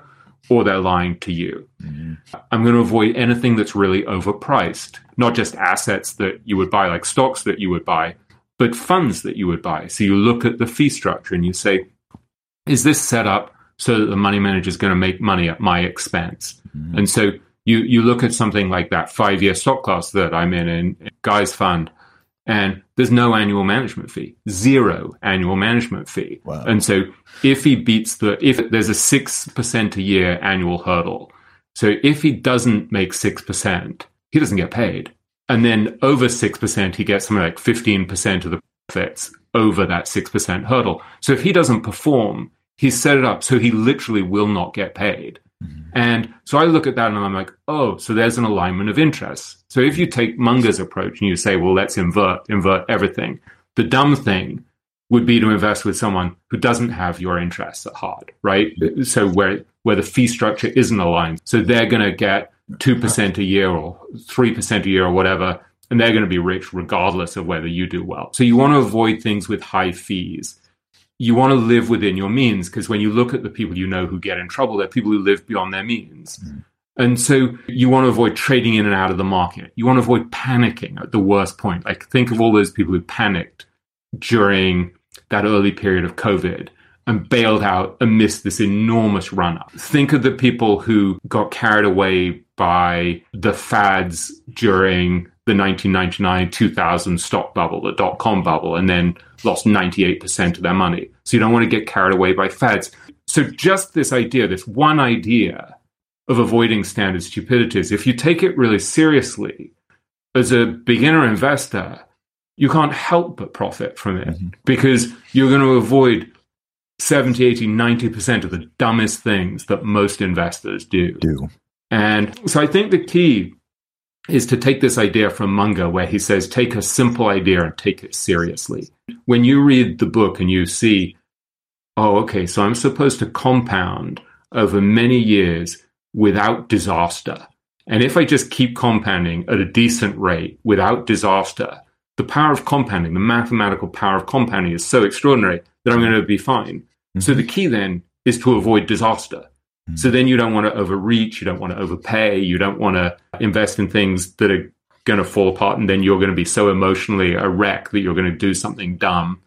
or they're lying to you. Mm-hmm. I'm going to avoid anything that's really overpriced, not just assets that you would buy like stocks that you would buy, but funds that you would buy. So you look at the fee structure and you say, is this set up so that the money manager is going to make money at my expense? Mm-hmm. And so you you look at something like that five year stock class that I'm in in Guy's fund, and there's no annual management fee, zero annual management fee. Wow. And so if he beats the if there's a six percent a year annual hurdle, so if he doesn't make six percent, he doesn't get paid. And then over six percent, he gets something like fifteen percent of the profits over that 6% hurdle. So if he doesn't perform, he's set it up so he literally will not get paid. Mm-hmm. And so I look at that and I'm like, oh, so there's an alignment of interests. So if you take Munger's approach and you say, well, let's invert, invert everything, the dumb thing would be to invest with someone who doesn't have your interests at heart, right? So where where the fee structure isn't aligned. So they're going to get 2% a year or 3% a year or whatever and they're going to be rich regardless of whether you do well. So you want to avoid things with high fees. you want to live within your means because when you look at the people you know who get in trouble, they're people who live beyond their means. Mm. And so you want to avoid trading in and out of the market. You want to avoid panicking at the worst point. Like think of all those people who panicked during that early period of COVID and bailed out amidst this enormous run up. Think of the people who got carried away by the fads during the 1999 2000 stock bubble, the dot com bubble, and then lost 98% of their money. So you don't want to get carried away by fads. So just this idea, this one idea of avoiding standard stupidities, if you take it really seriously as a beginner investor, you can't help but profit from it mm-hmm. because you're going to avoid 70, 80, 90% of the dumbest things that most investors do. Do. And so I think the key is to take this idea from Munger, where he says, take a simple idea and take it seriously. When you read the book and you see, oh, okay, so I'm supposed to compound over many years without disaster. And if I just keep compounding at a decent rate without disaster, the power of compounding, the mathematical power of compounding is so extraordinary that I'm going to be fine. Mm-hmm. So the key then is to avoid disaster. Mm-hmm. So then you don't want to overreach, you don't want to overpay, you don't want to invest in things that are going to fall apart, and then you're going to be so emotionally a wreck that you're going to do something dumb.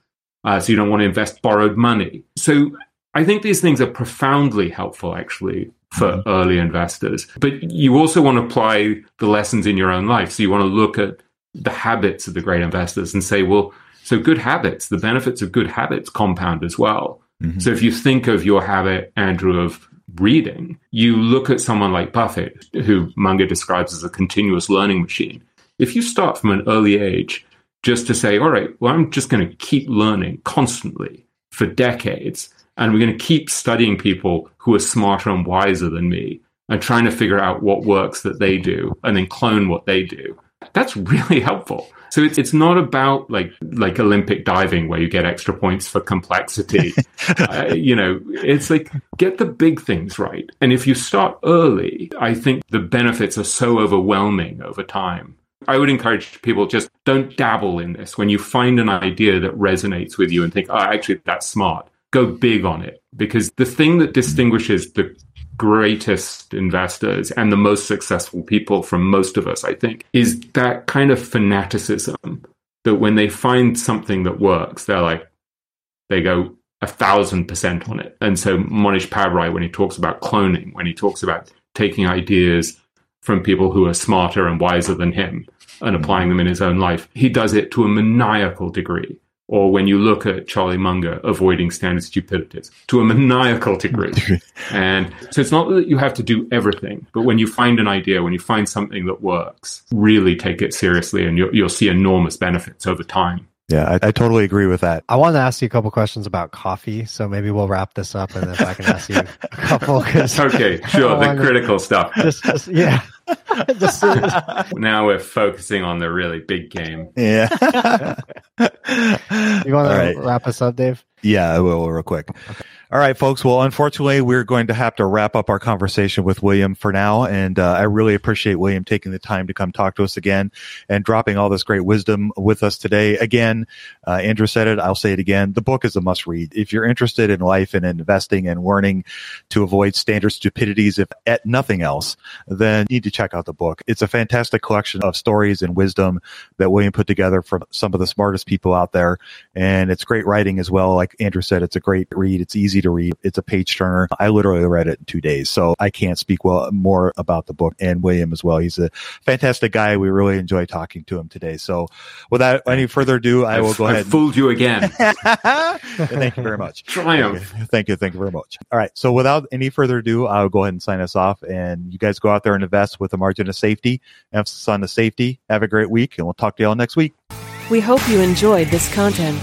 Uh, so you don't want to invest borrowed money. So I think these things are profoundly helpful, actually, for mm-hmm. early investors. But you also want to apply the lessons in your own life. So you want to look at the habits of the great investors and say, well, so good habits, the benefits of good habits compound as well. Mm-hmm. So if you think of your habit, Andrew, of reading, you look at someone like Buffett, who Munger describes as a continuous learning machine. If you start from an early age just to say, all right, well, I'm just going to keep learning constantly for decades, and we're going to keep studying people who are smarter and wiser than me and trying to figure out what works that they do and then clone what they do. That's really helpful. So it's it's not about like like Olympic diving where you get extra points for complexity. uh, you know, it's like get the big things right. And if you start early, I think the benefits are so overwhelming over time. I would encourage people just don't dabble in this. When you find an idea that resonates with you and think, oh, actually, that's smart, go big on it. Because the thing that distinguishes the greatest investors and the most successful people from most of us, I think, is that kind of fanaticism that when they find something that works, they're like, they go a thousand percent on it. And so Mohnish Pabrai, when he talks about cloning, when he talks about taking ideas from people who are smarter and wiser than him and applying them in his own life, he does it to a maniacal degree or when you look at Charlie Munger avoiding standard stupidities to a maniacal degree. and so it's not that you have to do everything, but when you find an idea, when you find something that works, really take it seriously and you'll, you'll see enormous benefits over time. Yeah, I, I, totally agree with that. I want to ask you a couple questions about coffee, so maybe we'll wrap this up, and if I can ask you a couple. Cause okay, sure, the critical stuff. Just, just yeah. just, now we're focusing on the really big game. Yeah. you want to right. wrap us up, Dave? Yeah, I will real quick. Okay. All right, folks. Well, unfortunately, we're going to have to wrap up our conversation with William for now. And uh, I really appreciate William taking the time to come talk to us again and dropping all this great wisdom with us today. Again, uh, Andrew said it. I'll say it again. The book is a must read. If you're interested in life and investing and learning to avoid standard stupidities, if at nothing else, then you need to check out the book. It's a fantastic collection of stories and wisdom that William put together from some of the smartest people out there. And it's great writing as well. Like Andrew said, it's a great read. It's easy to read. It's a page turner. I literally read it in two days. So I can't speak well more about the book and William as well. He's a fantastic guy. We really enjoy talking to him today. So without any further ado, I will go I ahead. fooled you again. thank you very much. Triumph. Thank you. thank you. Thank you very much. All right. So without any further ado, I'll go ahead and sign us off and you guys go out there and invest with a margin of safety, emphasis on the safety. Have a great week and we'll talk to y'all next week. We hope you enjoyed this content.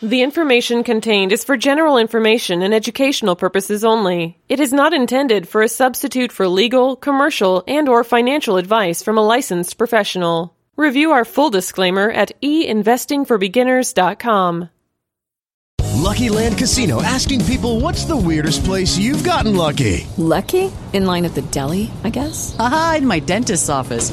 The information contained is for general information and educational purposes only. It is not intended for a substitute for legal, commercial, and or financial advice from a licensed professional. Review our full disclaimer at einvestingforbeginners.com. Lucky Land Casino asking people what's the weirdest place you've gotten lucky? Lucky? In line at the deli, I guess? Aha, in my dentist's office.